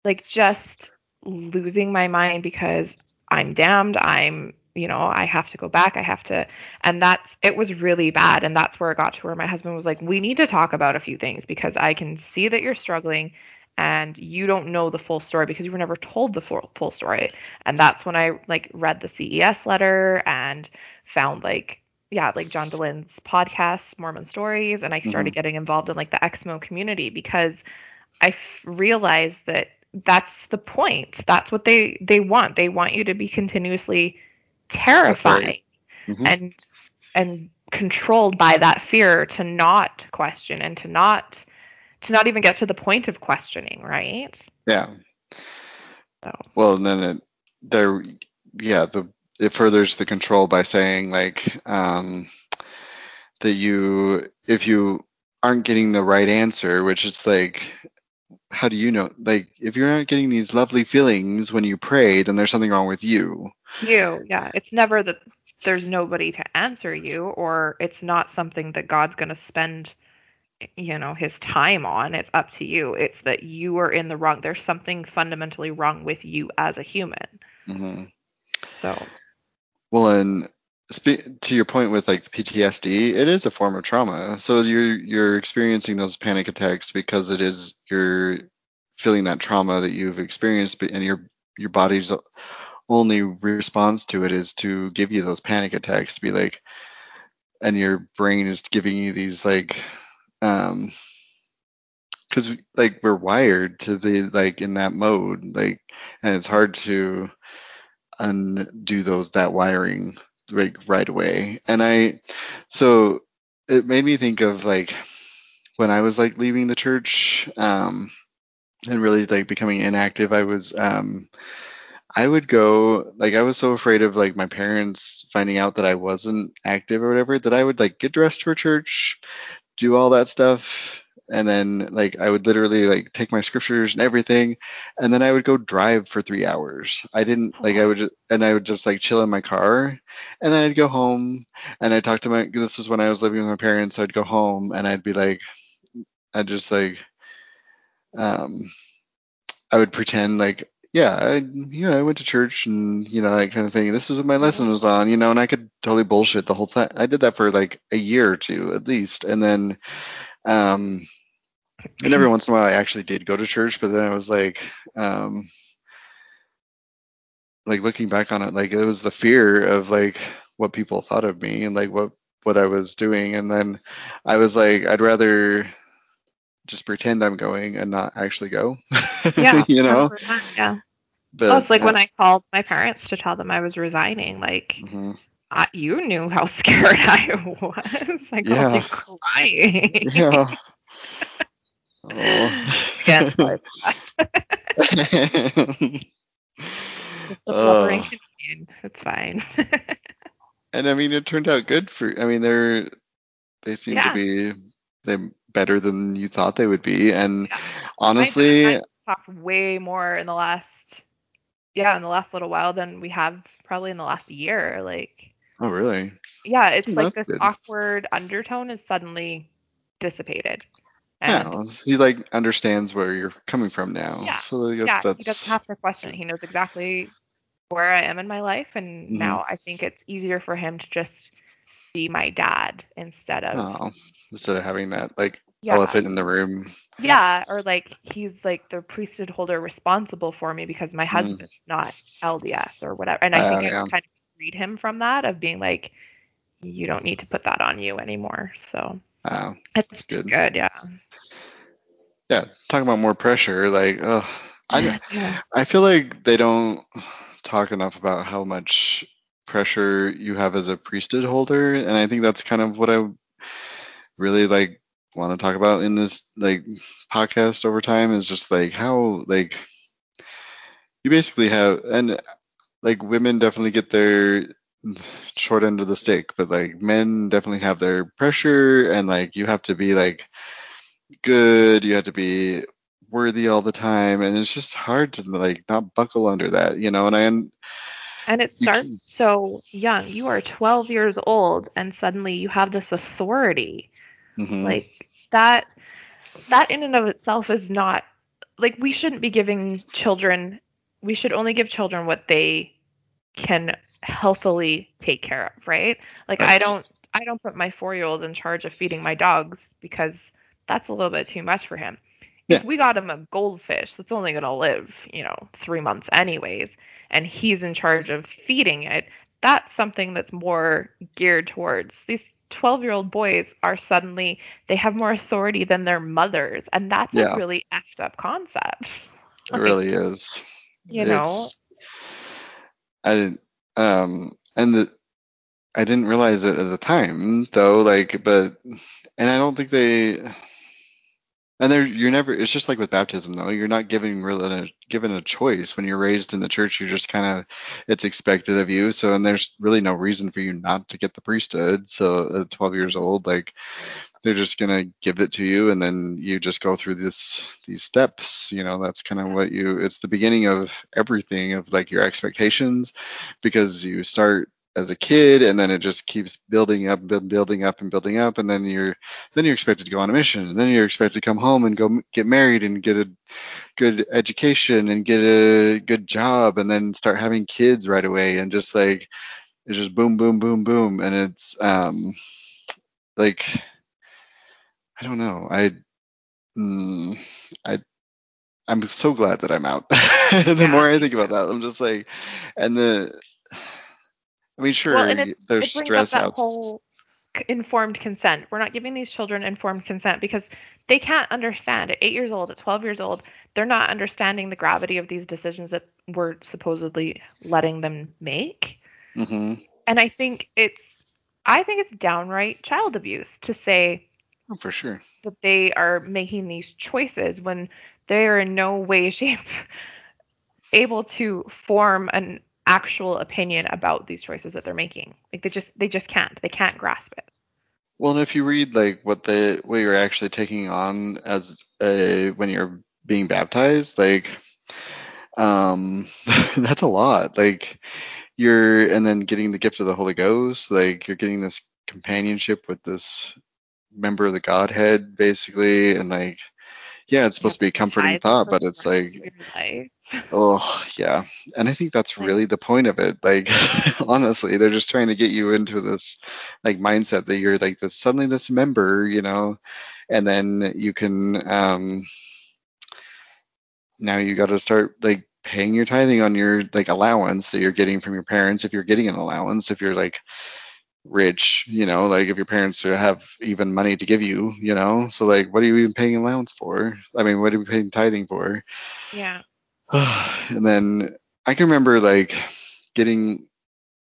like just losing my mind because I'm damned. I'm, you know, I have to go back. I have to, and that's, it was really bad. And that's where it got to where my husband was like, we need to talk about a few things because I can see that you're struggling and you don't know the full story because you were never told the full, full story. And that's when I like read the CES letter and found like, yeah, like John Dehlin's podcast, Mormon Stories, and I started Mhm. getting involved in like the Exmo community because I f- realized that that's the point. That's what they they want. They want you to be continuously terrified Mhm. and and controlled by that fear to not question and to not to not even get to the point of questioning, right? yeah So Well, and then it, there, yeah, the it furthers the control by saying like um, that you, if you aren't getting the right answer, which is like, how do you know? Like, if you're not getting these lovely feelings when you pray, then there's something wrong with you. You, yeah, it's never that there's nobody to answer you or it's not something that God's going to spend you know his time on. It's up to you. It's that you are in the wrong there's something fundamentally wrong with you as a human. Hmm so. Well, and spe- to your point with like the PTSD, it is a form of trauma. So you're you're experiencing those panic attacks because it is you're feeling that trauma that you've experienced, and your your body's only response to it is to give you those panic attacks, to be like, and your brain is giving you these like, um, because like we're wired to be like in that mode, like, and it's hard to undo those that wiring like right away. And I, so it made me think of like when I was like leaving the church, um, and really like becoming inactive. I was, um, I would go like I was so afraid of like my parents finding out that I wasn't active or whatever that I would like get dressed for church, do all that stuff, and then like I would literally like take my scriptures and everything, and then I would go drive for three hours. I didn't like I would just and I would just like chill in my car, and then I'd go home and I'd talk to my. This was when I was living with my parents. I'd go home and I'd be like, I'd just like, um, I would pretend like. Yeah, I, yeah, I went to church and you know that kind of thing. This is what my lesson was on, you know, and I could totally bullshit the whole time. I did that for like a year or two at least, and then um, and every once in a while I actually did go to church, but then I was like, um, like looking back on it, like it was the fear of like what people thought of me and like what what I was doing, and then I was like, I'd rather just pretend I'm going and not actually go, yeah you know. 100%, yeah But oh, it's like uh, when i called my parents to tell them i was resigning like mhm. I, you knew how scared i was i called yeah, you crying yeah. Oh. again sorry for that just a blubbering oh. Canadian. it's fine And I mean, it turned out good for. I mean, they're they seem to be they better than you thought they would be. And yeah my dad and honestly, talked way more in the last yeah, in the last little while than we have probably in the last year. Like, Oh, really? yeah, it's like this good. awkward undertone is suddenly dissipated. And Yeah, he like understands where you're coming from now. Yeah, So I guess yeah, that's he doesn't have to question it. He knows exactly where I am in my life, and Mhm. now I think it's easier for him to just be my dad instead of oh, instead of having that like yeah, elephant in the room. yeah, or like he's like the priesthood holder responsible for me because my Mm. husband's not LDS or whatever. And I think Oh, I yeah. kind of freed him from that of being like, you don't need to put that on you anymore. So Wow. it's good. good, yeah. Yeah, talking about more pressure, like, ugh, I, yeah. I feel like they don't talk enough about how much pressure you have as a priesthood holder, and I think that's kind of what I really like want to talk about in this like podcast over time is just like how like you basically have and like women definitely get their short end of the stick, but like men definitely have their pressure and like you have to be like good, you have to be worthy all the time and it's just hard to like not buckle under that, you know, and I And it starts can- so young. You are 12 years old, and suddenly you have this authority. Mhm. Like that, that in and of itself is not like we shouldn't be giving children. We should only give children what they can healthily take care of, right? Like I don't, I don't put my four-year-old in charge of feeding my dogs because that's a little bit too much for him. If we got him a goldfish that's only going to live, you know, three months anyways, and he's in charge of feeding it, that's something that's more geared towards these 12 year old boys are suddenly, they have more authority than their mothers. And that's Yeah. a really effed up concept. It really is. you know? It's- I um and the, I didn't realize it at the time though, like but and I don't think they and they're you're never it's just like with baptism though, you're not giving really a, uh, given a choice. When you're raised in the church, you're just kind of it's expected of you. So and there's really no reason for you not to get the priesthood. So at 12 years old, like they're just gonna give it to you and then you just go through this these steps you know that's kind of what you it's the beginning of everything of like your expectations because you start as a kid and then it just keeps building up build- building up and building up and then you're then you're expected to go on a mission and then you're expected to come home and go get married and get a good education and get a good job and then start having kids right away and just like it's just boom boom boom boom and it's um like I don't know. I, mm, I, I'm so glad that I'm out. the Yeah, more I think about that, I'm just like, and the, I mean, sure, well, there's stress outs. whole informed consent. We're not giving these children informed consent because they can't understand. At eight years old, at 12 years old, they're not understanding the gravity of these decisions that we're supposedly letting them make. hmm And I think it's, I think it's downright child abuse to say Oh, for sure. that they are making these choices when they are in no way, shape able to form an actual opinion about these choices that they're making. Like they just, they just can't. They can't grasp it. Well, and if you read like what the what you're actually taking on as a when you're being baptized, like um that's a lot. Like you're and then getting the gift of the Holy Ghost, like you're getting this companionship with this member of the Godhead basically and like yeah, it's supposed to be a comforting thought, but it's like of your life. Oh, yeah. And I think that's really the point of it. Like, honestly, they're just trying to get you into this like mindset that you're like this suddenly this member, you know, and then you can um now you got to start like paying your tithing on your like allowance that you're getting from your parents if you're getting an allowance, if you're like rich, you know, like if your parents have even money to give you, you know. So like what are you even paying allowance for? I mean, what are we paying tithing for? Yeah. and then I can remember like getting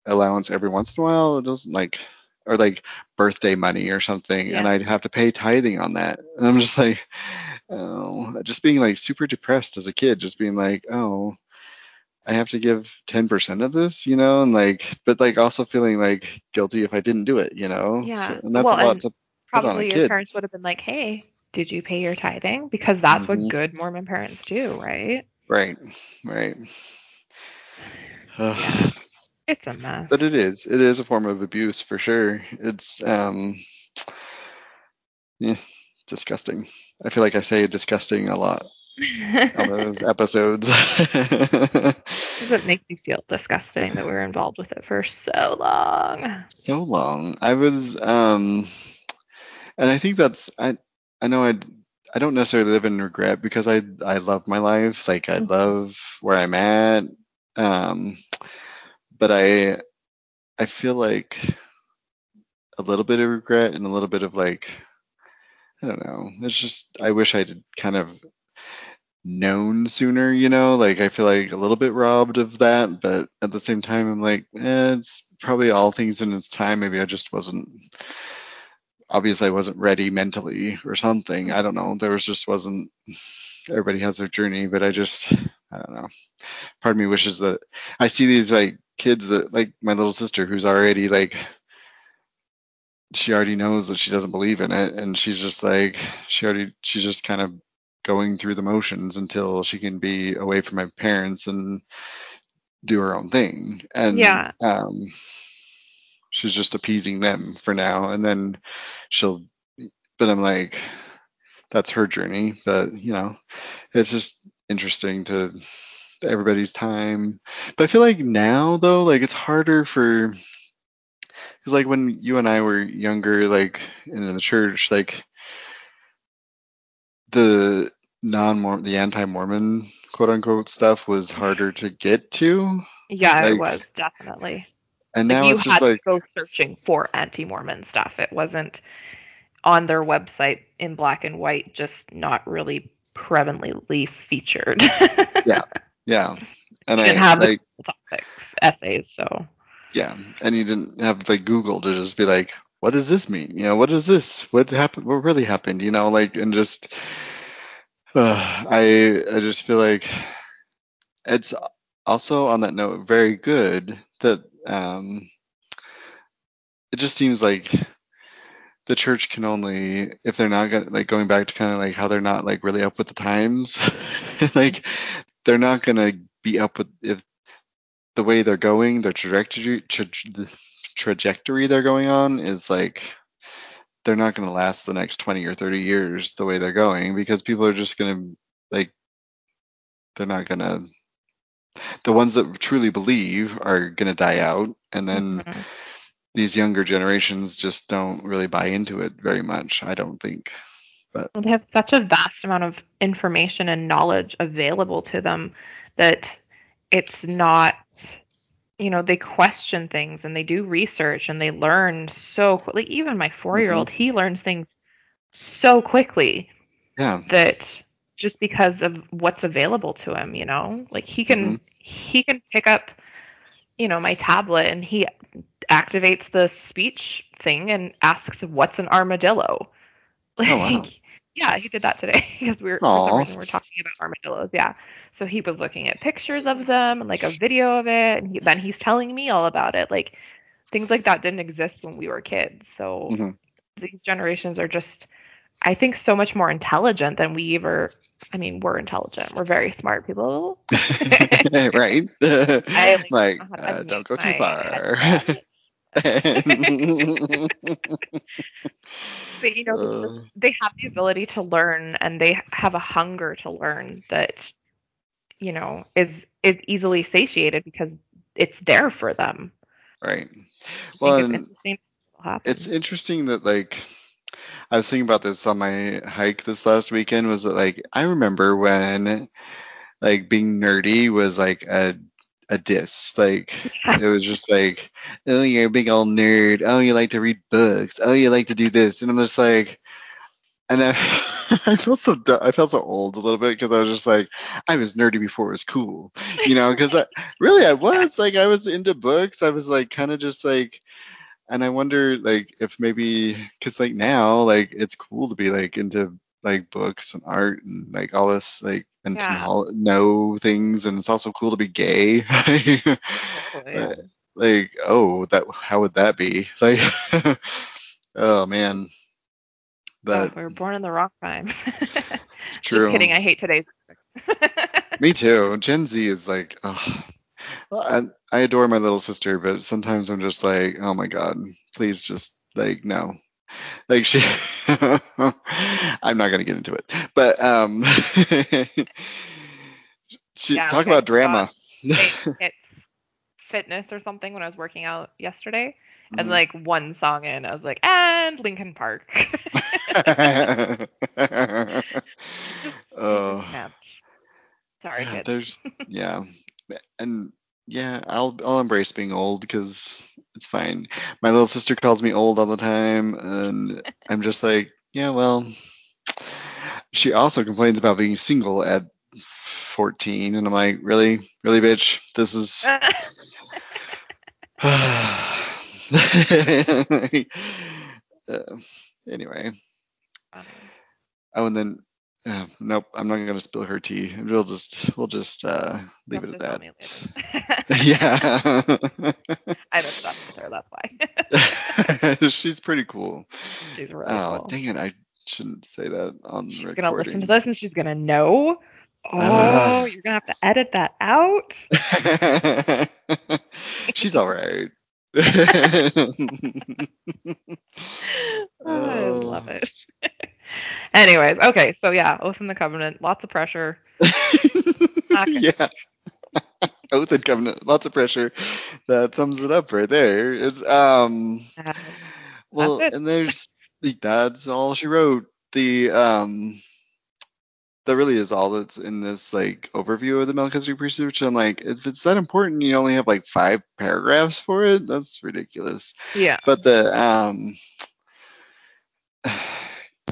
allowance every once in a while. It doesn't like or like birthday money or something, and I'd have to pay tithing on that. And I'm just like, oh, just being like super depressed as a kid, just being like, oh, I have to give 10% of this, you know, and like, but like also feeling like guilty if I didn't do it, you know. Yeah. So, and that's Well, a lot to put on a Probably your parents would have been like, hey, did you pay your tithing? Because that's Mhm. what good Mormon parents do, right? Right, right. Yeah. It's a mess. But it is. It is a form of abuse for sure. It's um yeah, disgusting. I feel like I say disgusting a lot on those episodes. it makes you feel disgusting that we were involved with it for so long. so long. I was um and I think that's I I know I I don't necessarily live in regret because I I love my life. Like I Mhm. love where I'm at. Um but I I feel like a little bit of regret and a little bit of like I don't know. It's just I wish I'd kind of known sooner, you know? Like I feel like a little bit robbed of that, but at the same time I'm like, eh, it's probably all things in its time. Maybe I just wasn't obviously I wasn't ready mentally or something. I don't know. There was just wasn't everybody has their journey, but I just I don't know. Part of me wishes that I see these like kids that like my little sister who's already like she already knows that she doesn't believe in it and she's just like she already she's just kind of going through the motions until she can be away from my parents and do her own thing. And Yeah. um she's just appeasing them for now. And then she'll but i'm like that's her journey. But you know it's just interesting to everybody's time. But i feel like now though like it's harder for because like when you and i were younger like in the church like the non-mormon the anti-mormon quote unquote stuff was harder to get to Yeah, Like, it was definitely. and Like now you it's had just like to go searching for anti-Mormon stuff. It wasn't on their website in black and white, just not really prevalently featured. Yeah. yeah and Didn't i have like topics, essays, so yeah and you didn't have like google to just be like what does this mean you know what is this what happened what really happened you know like and just uh, i i just feel like it's also on that note very good that um it just seems like the church can only if they're not gonna like going back to kind of like how they're not like really up with the times like they're not gonna be up with if the way they're going their trajectory tra- trajectory they're going on is like they're not going to last the next 20 or 30 years the way they're going because people are just going to like they're not going to the ones that truly believe are going to die out and then Mhm. these younger generations just don't really buy into it very much i don't think Well, they have such a vast amount of information and knowledge available to them that it's not you know they question things and they do research and they learn so like even my four year old mm-hmm. he learns things so quickly yeah. that just because of what's available to him you know? Like he can mm-hmm. he can pick up you know my tablet and he activates the speech thing and asks what's an armadillo. Like Oh, wow. Yeah he did that today because we were for some reason we were talking about armadillos yeah. So he was looking at pictures of them and like a video of it and he, then he's telling me all about it like things like that didn't exist when we were kids. So Mhm. these generations are just i think so much more intelligent than we ever i mean we're intelligent. We're very smart people. Right. I, like, like don't know how to uh, don't go too far. but you know they, Uh, they have the ability to learn and they have a hunger to learn that you know is is easily satiated because it's there for them. Right. Well, it's interesting what will happen. it's interesting that like I was thinking about this on my hike this last weekend was that like I remember when like being nerdy was like a a diss. Like it was just like, oh you're a big old nerd. Oh you like to read books. Oh you like to do this. And I'm just like and then I felt so I felt so old a little bit because I was just like I was nerdy before it was cool, you know. Because I really I was like I was into books. I was like kind of just like and I wonder like if maybe because like now like it's cool to be like into like books and art and like all this like and to Yeah. know, know things and it's also cool to be gay. Yeah. Like oh that how would that be like oh man Oh, but we were born in the wrong time. it's true Just kidding. I hate today's. me too gen z is like oh I, I adore my little sister, but sometimes I'm just like, oh my god, please just like no. Like she I'm not gonna get into it. But um she Yeah, talk about drama. It, it's fitness or something when I was working out yesterday. And Mhm. like one song in, I was like, and Linkin Park. oh. Sorry, kids. there's yeah. And yeah, I'll I'll embrace being old because it's fine. My little sister calls me old all the time, and I'm just like, yeah, well. She also complains about being single at 14, and I'm like, really, really, bitch, this is. Uh, anyway, oh, and then uh, nope, I'm not gonna spill her tea. We'll just we'll just uh, leave You'll it at that. tell me later. yeah. I messed up with her, that's why. She's pretty cool. She's really Oh, cool. dang it. I shouldn't say that on She's recording. gonna listen to this and she's gonna know. Oh, Ugh. you're gonna have to edit that out. She's all right. I love Oh. it. Anyways, okay, so yeah, Oath in the Covenant, lots of pressure. Yeah. Oath and covenant, lots of pressure. That sums it up right there. It's um Uh, well and there's that's all she wrote. The um that really is all that's in this like overview of the Melchizedek priesthood, which I'm like, if it's that important, you only have like five paragraphs for it. That's ridiculous. yeah. But the um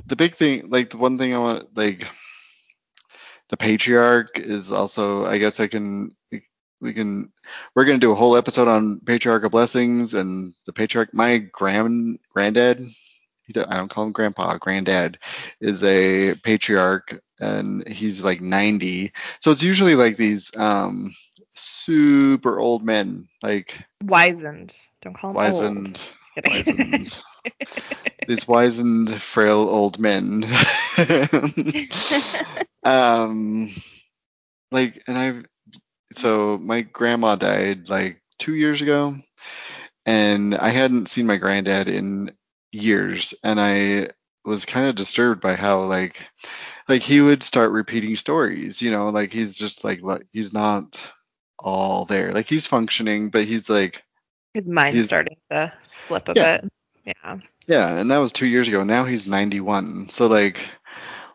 the big thing, like the one thing I want, like the patriarch is also, I guess I can, we can, we're gonna do a whole episode on patriarchal blessings and the patriarch. My grand granddad, I don't call him grandpa, granddad is a patriarch and he's like 90. So it's usually like these um super old men, like Wizened. Don't call him wizened, old. Wizened, these wizened, frail old men. um, like, and I've so my grandma died like two years ago, and I hadn't seen my granddad in years, and I was kind of disturbed by how like like he would start repeating stories, you know, like he's just like he's not all there, like he's functioning, but he's like His mind's He's- starting to slip a Yeah. bit. Yeah. Yeah, and that was two years ago. Now he's 91. So like,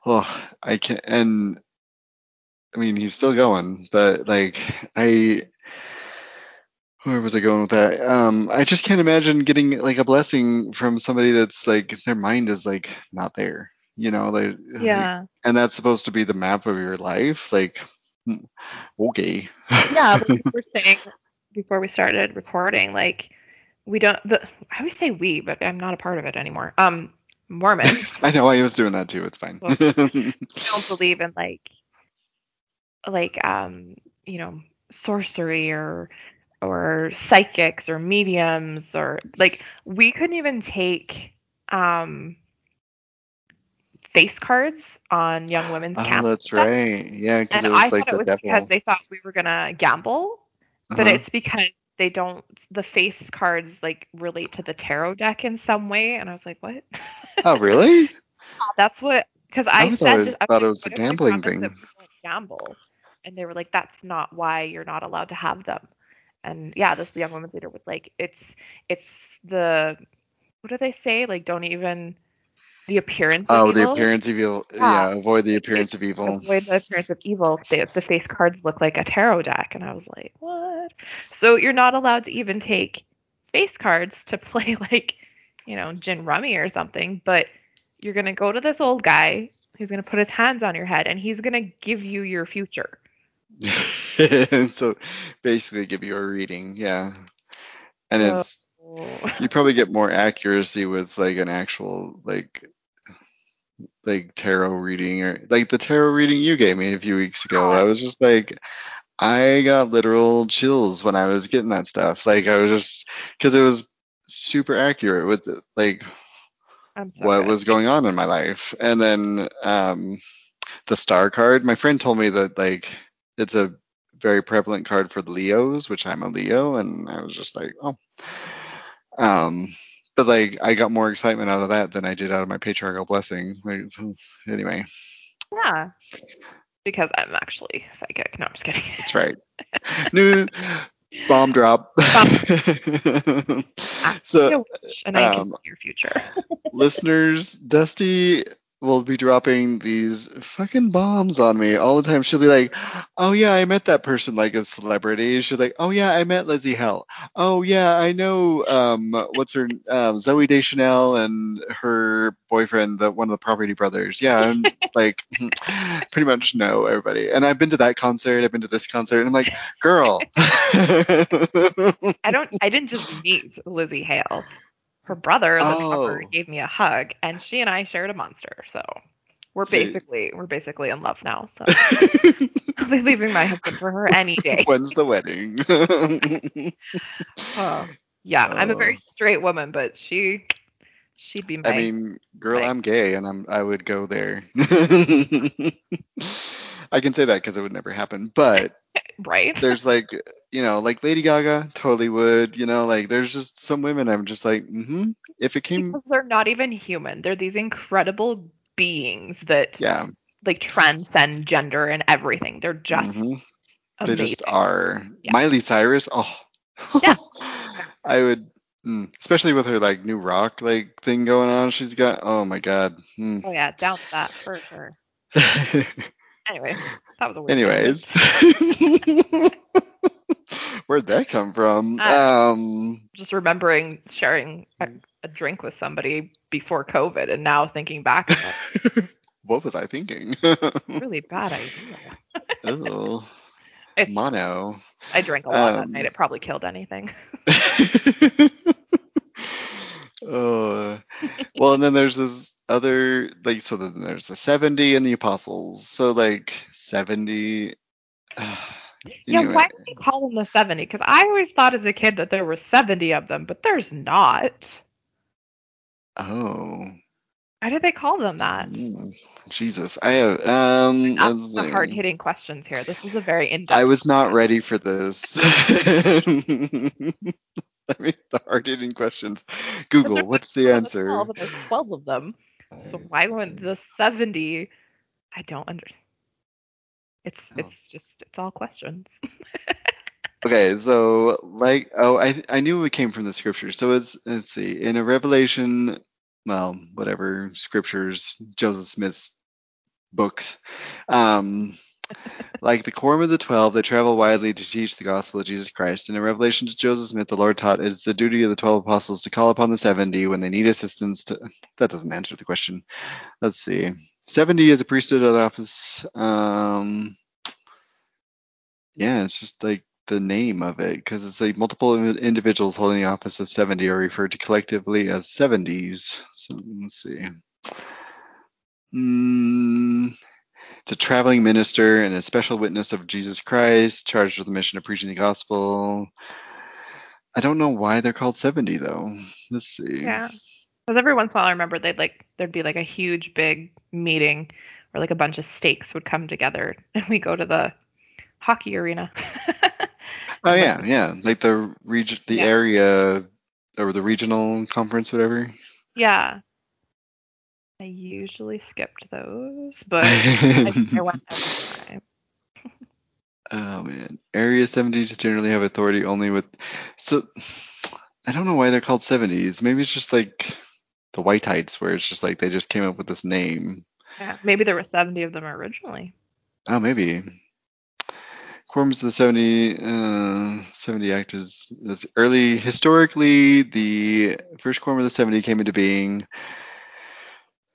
oh, I can't. and I mean he's still going, but like I where was I going with that? Um, I just can't imagine getting like a blessing from somebody that's like their mind is like not there. You know, like Yeah. and that's supposed to be the map of your life. Like, hmm, okay. Yeah, we were saying before we started recording, like we don't the I always say we, but I'm not a part of it anymore. Um Mormons I know I was doing that too. It's fine. Well, don't believe in like like um you know sorcery or or psychics or mediums or like we couldn't even take um face cards on young women's oh, camp that's right. Yeah, because it was I like thought the it was devil. because they thought we were gonna gamble, but Uh-huh. it's because they don't the face cards like relate to the tarot deck in some way, and I was like, what? Oh, really? That's what because I I, said always I thought it was the "What if I gambling thing." gamble, and they were like, that's not why you're not allowed to have them. And yeah, this young women's leader was like, it's it's the what do they say? Like, don't even the appearance of Oh, the evil. appearance of evil. Yeah. Yeah, avoid the appearance of evil. avoid the appearance of evil. The, the face cards look like a tarot deck, and I was like, what? So you're not allowed to even take face cards to play like, you know, gin rummy or something. But you're gonna go to this old guy who's gonna put his hands on your head, and he's gonna give you your future. so basically, give you a reading. Yeah, and So- it's you probably get more accuracy with like an actual like like tarot reading or like the tarot reading you gave me a few weeks ago. I was just like I got literal chills when I was getting that stuff. Like I was just because it was super accurate with like what was going on in my life. And then um the star card, my friend told me that like it's a very prevalent card for the Leos, which I'm a Leo, and I was just like, oh. Um, but like I got more excitement out of that than I did out of my patriarchal blessing. Like, anyway. Yeah. Because I'm actually psychic. No, I'm just kidding. That's right. New bomb drop. so, and I um, can see your future. listeners, Dusty will be dropping these fucking bombs on me all the time. She'll be like, "Oh yeah, I met that person like a celebrity." She'll be like, "Oh yeah, I met Lzzy Hale." "Oh yeah, I know um what's her um Zooey Deschanel and her boyfriend, the one of the Property Brothers." Yeah, I'm like pretty much know everybody. And I've been to that concert, I've been to this concert, and I'm like, "Girl." I don't I didn't just meet Lzzy Hale her brother, the oh. drummer, gave me a hug, and she and I shared a monster. So we're basically we're basically in love now. So I'll be leaving my husband for her any day. When's the wedding? oh, yeah, I'm a very oh. straight woman, but she she'd be my. I mean, girl, my, I'm gay, and I'm I would go there. I can say that because it would never happen, but right. There's like you know, like Lady Gaga totally would, you know, like there's just some women I'm just like, mm-hmm. If it came because they're not even human. They're these incredible beings that yeah like transcend gender and everything. They're just mm-hmm. They just are. Yeah. Miley Cyrus, oh yeah. I would Mm, especially with her like new rock like thing going on she's got oh my god mm. oh yeah doubt that for sure anyway that was a weird anyways Where'd that come from? Uh, um, just remembering sharing a, a, drink with somebody before COVID, and now thinking back. what was I thinking? really bad idea. oh, it's, mono. I drank a lot um, that night. It probably killed anything. Oh, well, and then there's this other like so then there's the 70 and the apostles. So like 70. Uh, yeah, why do they call them the 70? Because I always thought as a kid that there were 70 of them, but there's not. Oh. Why did they call them that? Mm, Jesus, I have um. That's the hard hitting questions here. This is a very in. I was not ready for this. I mean, the hard hitting questions. Google, what's the answer? 12, there's 12 of them. So why wouldn't the 70? I don't understand. It's oh. it's just it's all questions. okay, so like oh I I knew it came from the scriptures. So it's let's see in a Revelation, well whatever scriptures Joseph Smith's books, um. Like the quorum of the twelve that travel widely to teach the gospel of Jesus Christ. And In revelation to Joseph Smith, the Lord taught it is the duty of the twelve apostles to call upon the seventy when they need assistance. To that doesn't answer the question. Let's see. 70 is a priesthood office. Um, yeah, it's just like the name of it because it's like multiple individuals holding the office of 70 are referred to collectively as 70s. So let's see. Mm, it's a traveling minister and a special witness of Jesus Christ, charged with the mission of preaching the gospel. I don't know why they're called 70 though. Let's see. Yeah. Because every once in a while, I remember they'd like there'd be like a huge big meeting where like a bunch of stakes would come together, and we go to the hockey arena. oh yeah, yeah, like the region, the yeah. area, or the regional conference, whatever. Yeah. I usually skipped those, but I, I went every time. oh man, Area 70s generally have authority only with. So I don't know why they're called 70s. Maybe it's just like the Wight Wightites, where it's just like they just came up with this name. Yeah, maybe there were 70 of them originally. Oh, maybe. Quorums of the 70, uh, 70 actors. That's early. Historically, the first quorum of the 70 came into being.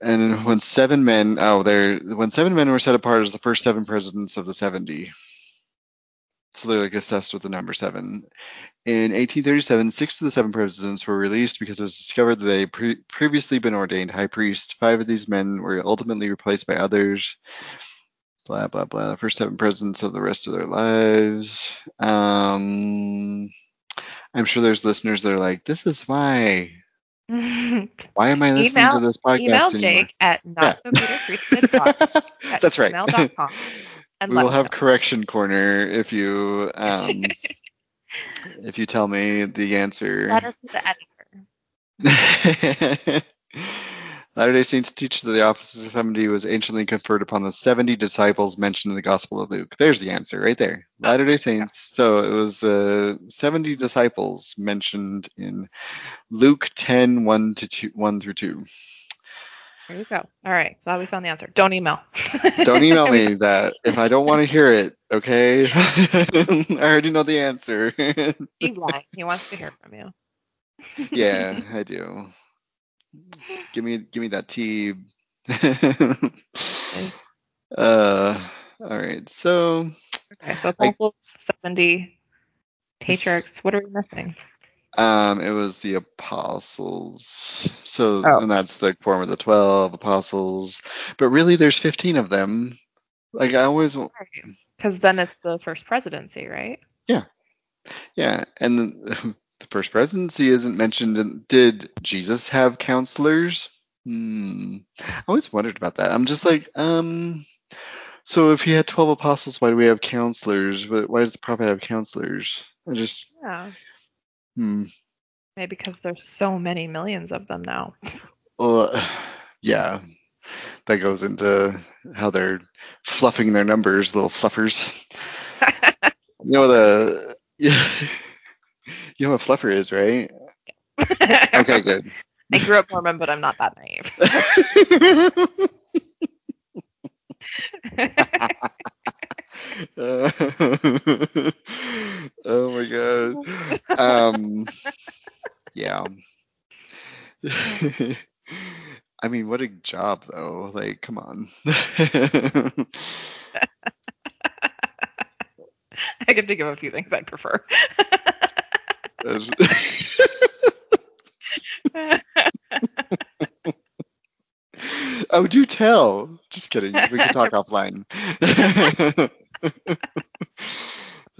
And when seven men, oh, there, when seven men were set apart as the first seven presidents of the 70. So they're like obsessed with the number seven. In 1837, six of the seven presidents were released because it was discovered that they had pre- previously been ordained high priest. Five of these men were ultimately replaced by others. Blah blah blah. The first seven presidents of the rest of their lives. Um, I'm sure there's listeners that are like, "This is why." Why am I listening email, to this podcast email anymore? Jake at not so That's right. And we will have know. correction corner if you um if you tell me the answer. Letter to the editor. Latter day Saints teach that the office of 70 was anciently conferred upon the 70 disciples mentioned in the Gospel of Luke. There's the answer right there. Latter day Saints. So it was uh, 70 disciples mentioned in Luke 10 1 to 2, 1 through 2. There you go. All right. Glad we found the answer. Don't email. Don't email me that if I don't want to hear it, okay? I already know the answer. Lying. He wants to hear from you. yeah, I do. Give me give me that tea. uh all right. So Okay. So I- apostles, 70 patriarchs. What are we missing? um it was the apostles. So Oh. and that's the quorum of the 12 apostles. But really there's 15 of them. Like I always Because then it's the first presidency, right? Yeah. Yeah, and the, first presidency isn't mentioned did Jesus have counselors? Hmm. I always wondered about that. I'm just like, um so if he had 12 apostles, why do we have counselors? Why does the prophet have counselors? I just Yeah. hmm. Maybe because there's so many millions of them now. Uh, yeah. That goes into how they're fluffing their numbers, little fluffers. You know the you know what fluffer is, right? Okay, good. I grew up Mormon, but I'm not that naive. Uh, oh my god. Um yeah. I mean, what a job though. Like, come on. I can think of a few things I'd prefer. oh, do tell. Just kidding. We can talk offline.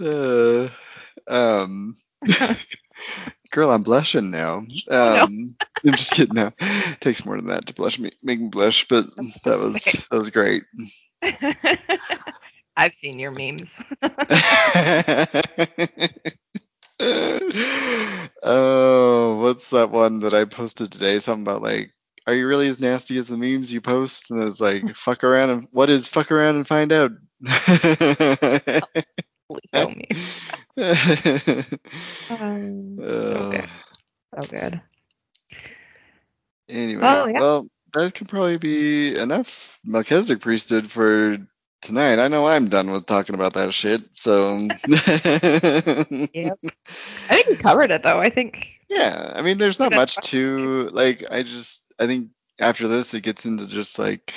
uh, um, girl, I'm blushing now. Um, I'm just kidding. Now, it takes more than that to blush me, make me blush. But that was that was great. I've seen your memes. oh, what's that one that I posted today? Something about like, are you really as nasty as the memes you post? And it's like, fuck around and what is fuck around and find out? Holy show me. Um, so Uh, good. So good. Anyway, Oh, yeah. well, that could probably be enough Melchizedek priesthood for tonight. I know I'm done with talking about that shit. So, Yep. I think we covered it though. I think yeah, I mean, there's not much to like. I just, I think after this, it gets into just like,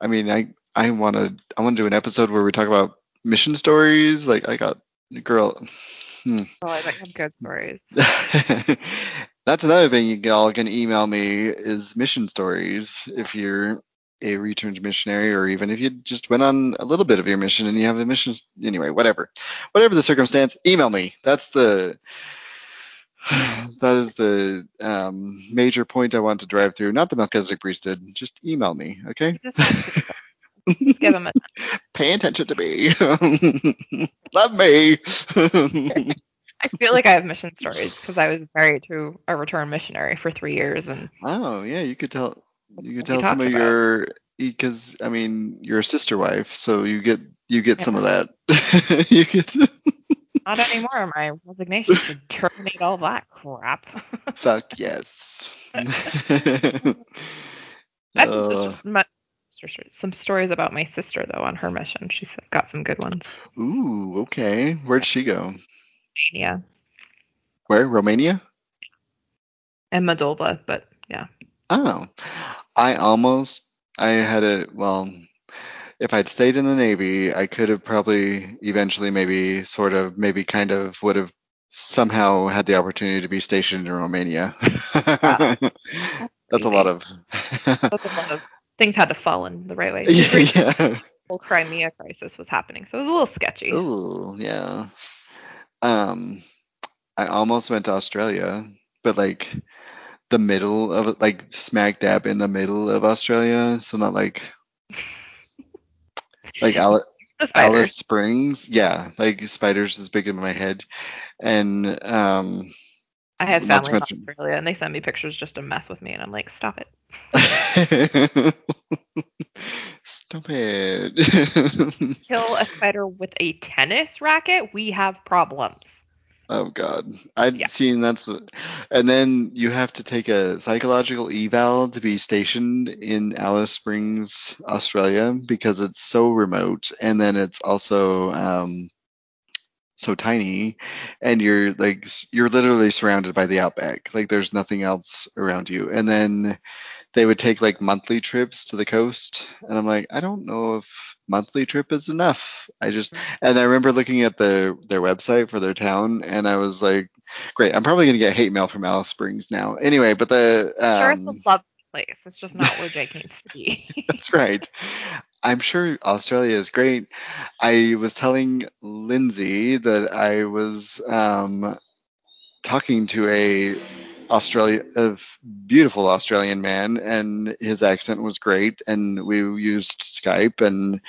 I mean, I, I want to, I want to do an episode where we talk about mission stories. Like, I got girl. Hmm. well, I have good stories. That's another thing you all can email me is mission stories if you're a returned missionary or even if you just went on a little bit of your mission and you have a mission anyway, whatever. Whatever the circumstance, email me. That's the that is the um, major point I want to drive through. Not the Melchizedek priesthood. Just email me, okay? Just want to just give them a Pay attention to me. Love me. I feel like I have mission stories because I was married to a return missionary for three years, and Oh yeah, you could tell. You can tell some of about. your because I mean you're a sister wife, so you get you get some of that. you get not anymore. My resignation to terminate all that crap. fuck yes. Uh, my, some stories about my sister though on her mission. She's got some good ones. ooh, okay. Where'd she go? Yeah, Where? Romania? and Moldova, but yeah. Oh, I almost I had a well. If I'd stayed in the Navy, I could have probably eventually, maybe, sort of, maybe, kind of, would have somehow had the opportunity to be stationed in Romania. That's a lot of. That's a lot of things had to fall in the right way. yeah. The yeah. whole Crimea crisis was happening, so it was a little sketchy. Ooh, yeah. Um, I almost went to Australia, but like the middle of like smack dab in the middle of Australia, so not like like Al- Alice. Springs. Yeah, like spiders is big in my head, and um, I have family in mention- Australia, and they send me pictures just to mess with me, and I'm like, stop it. stop it. Kill a spider with a tennis racket. We have problems. Oh God, I'd Yeah. seen that's, and then you have to take a psychological eval to be stationed in Alice Springs, Australia, because it's so remote, and then it's also um, so tiny, and you're like you're literally surrounded by the outback, like there's nothing else around you, and then they would take like monthly trips to the coast, and I'm like, I don't know if monthly trip is enough. I just and I remember looking at the their website for their town, and I was like, great, I'm probably gonna get hate mail from Alice Springs now. Anyway, but the sure, it's um, a lovely place. It's just not where Jake needs to be. that's right. I'm sure Australia is great. I was telling Lindsay that I was um, talking to a Australia, a beautiful Australian man, and his accent was great, and we used Skype, and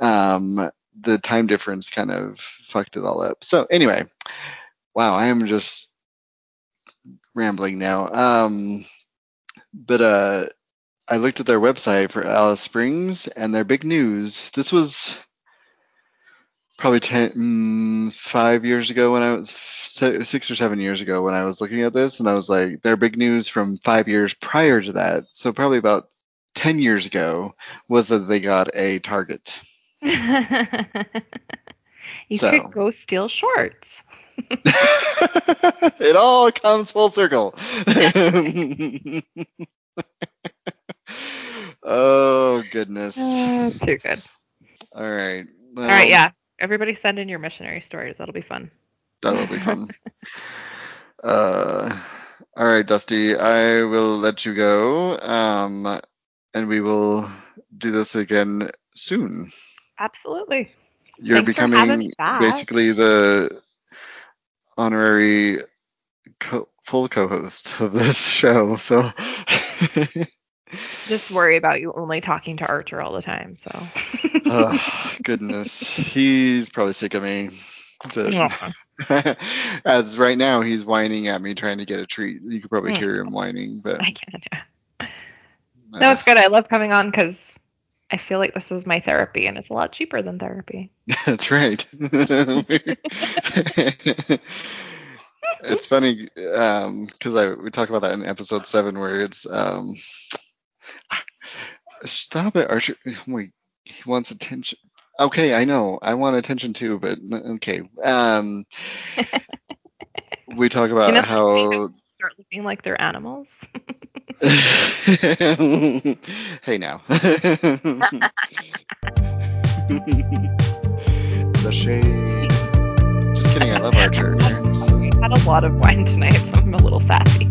um, the time difference kind of fucked it all up. So anyway, wow, I am just rambling now. Um, but uh, I looked at their website for Alice Springs, and their big news. This was probably ten, mm, five years ago when I was six or seven years ago when I was looking at this, and I was like, their big news from five years prior to that, so probably about ten years ago, was that they got a Target. you So. could go steal shorts. it all comes full circle. oh goodness. Uh, too good. All right. Well, All right, yeah. Everybody send in your missionary stories. That'll be fun. That'll be fun. uh, all right, Dusty. I will let you go. Um, and we will do this again soon. Absolutely. You're Thanks becoming basically the honorary co- full co-host of this show. So. Just worry about you only talking to Archer all the time. So. oh, goodness. He's probably sick of me. To-. As right now, he's whining at me trying to get a treat. You could probably Mm. hear him whining, but I can't. No, uh, it's good. I love coming on because I feel like this is my therapy, and it's a lot cheaper than therapy. that's right. it's funny because I we talked about that in episode seven where it's um, stop it, Archer. Wait, he wants attention. Okay, I know. I want attention too, but okay. Um, we talk about You know, how Start looking like they're animals. hey now. the shade. Just kidding, I love Archer. I had a lot of wine tonight, so I'm a little sassy.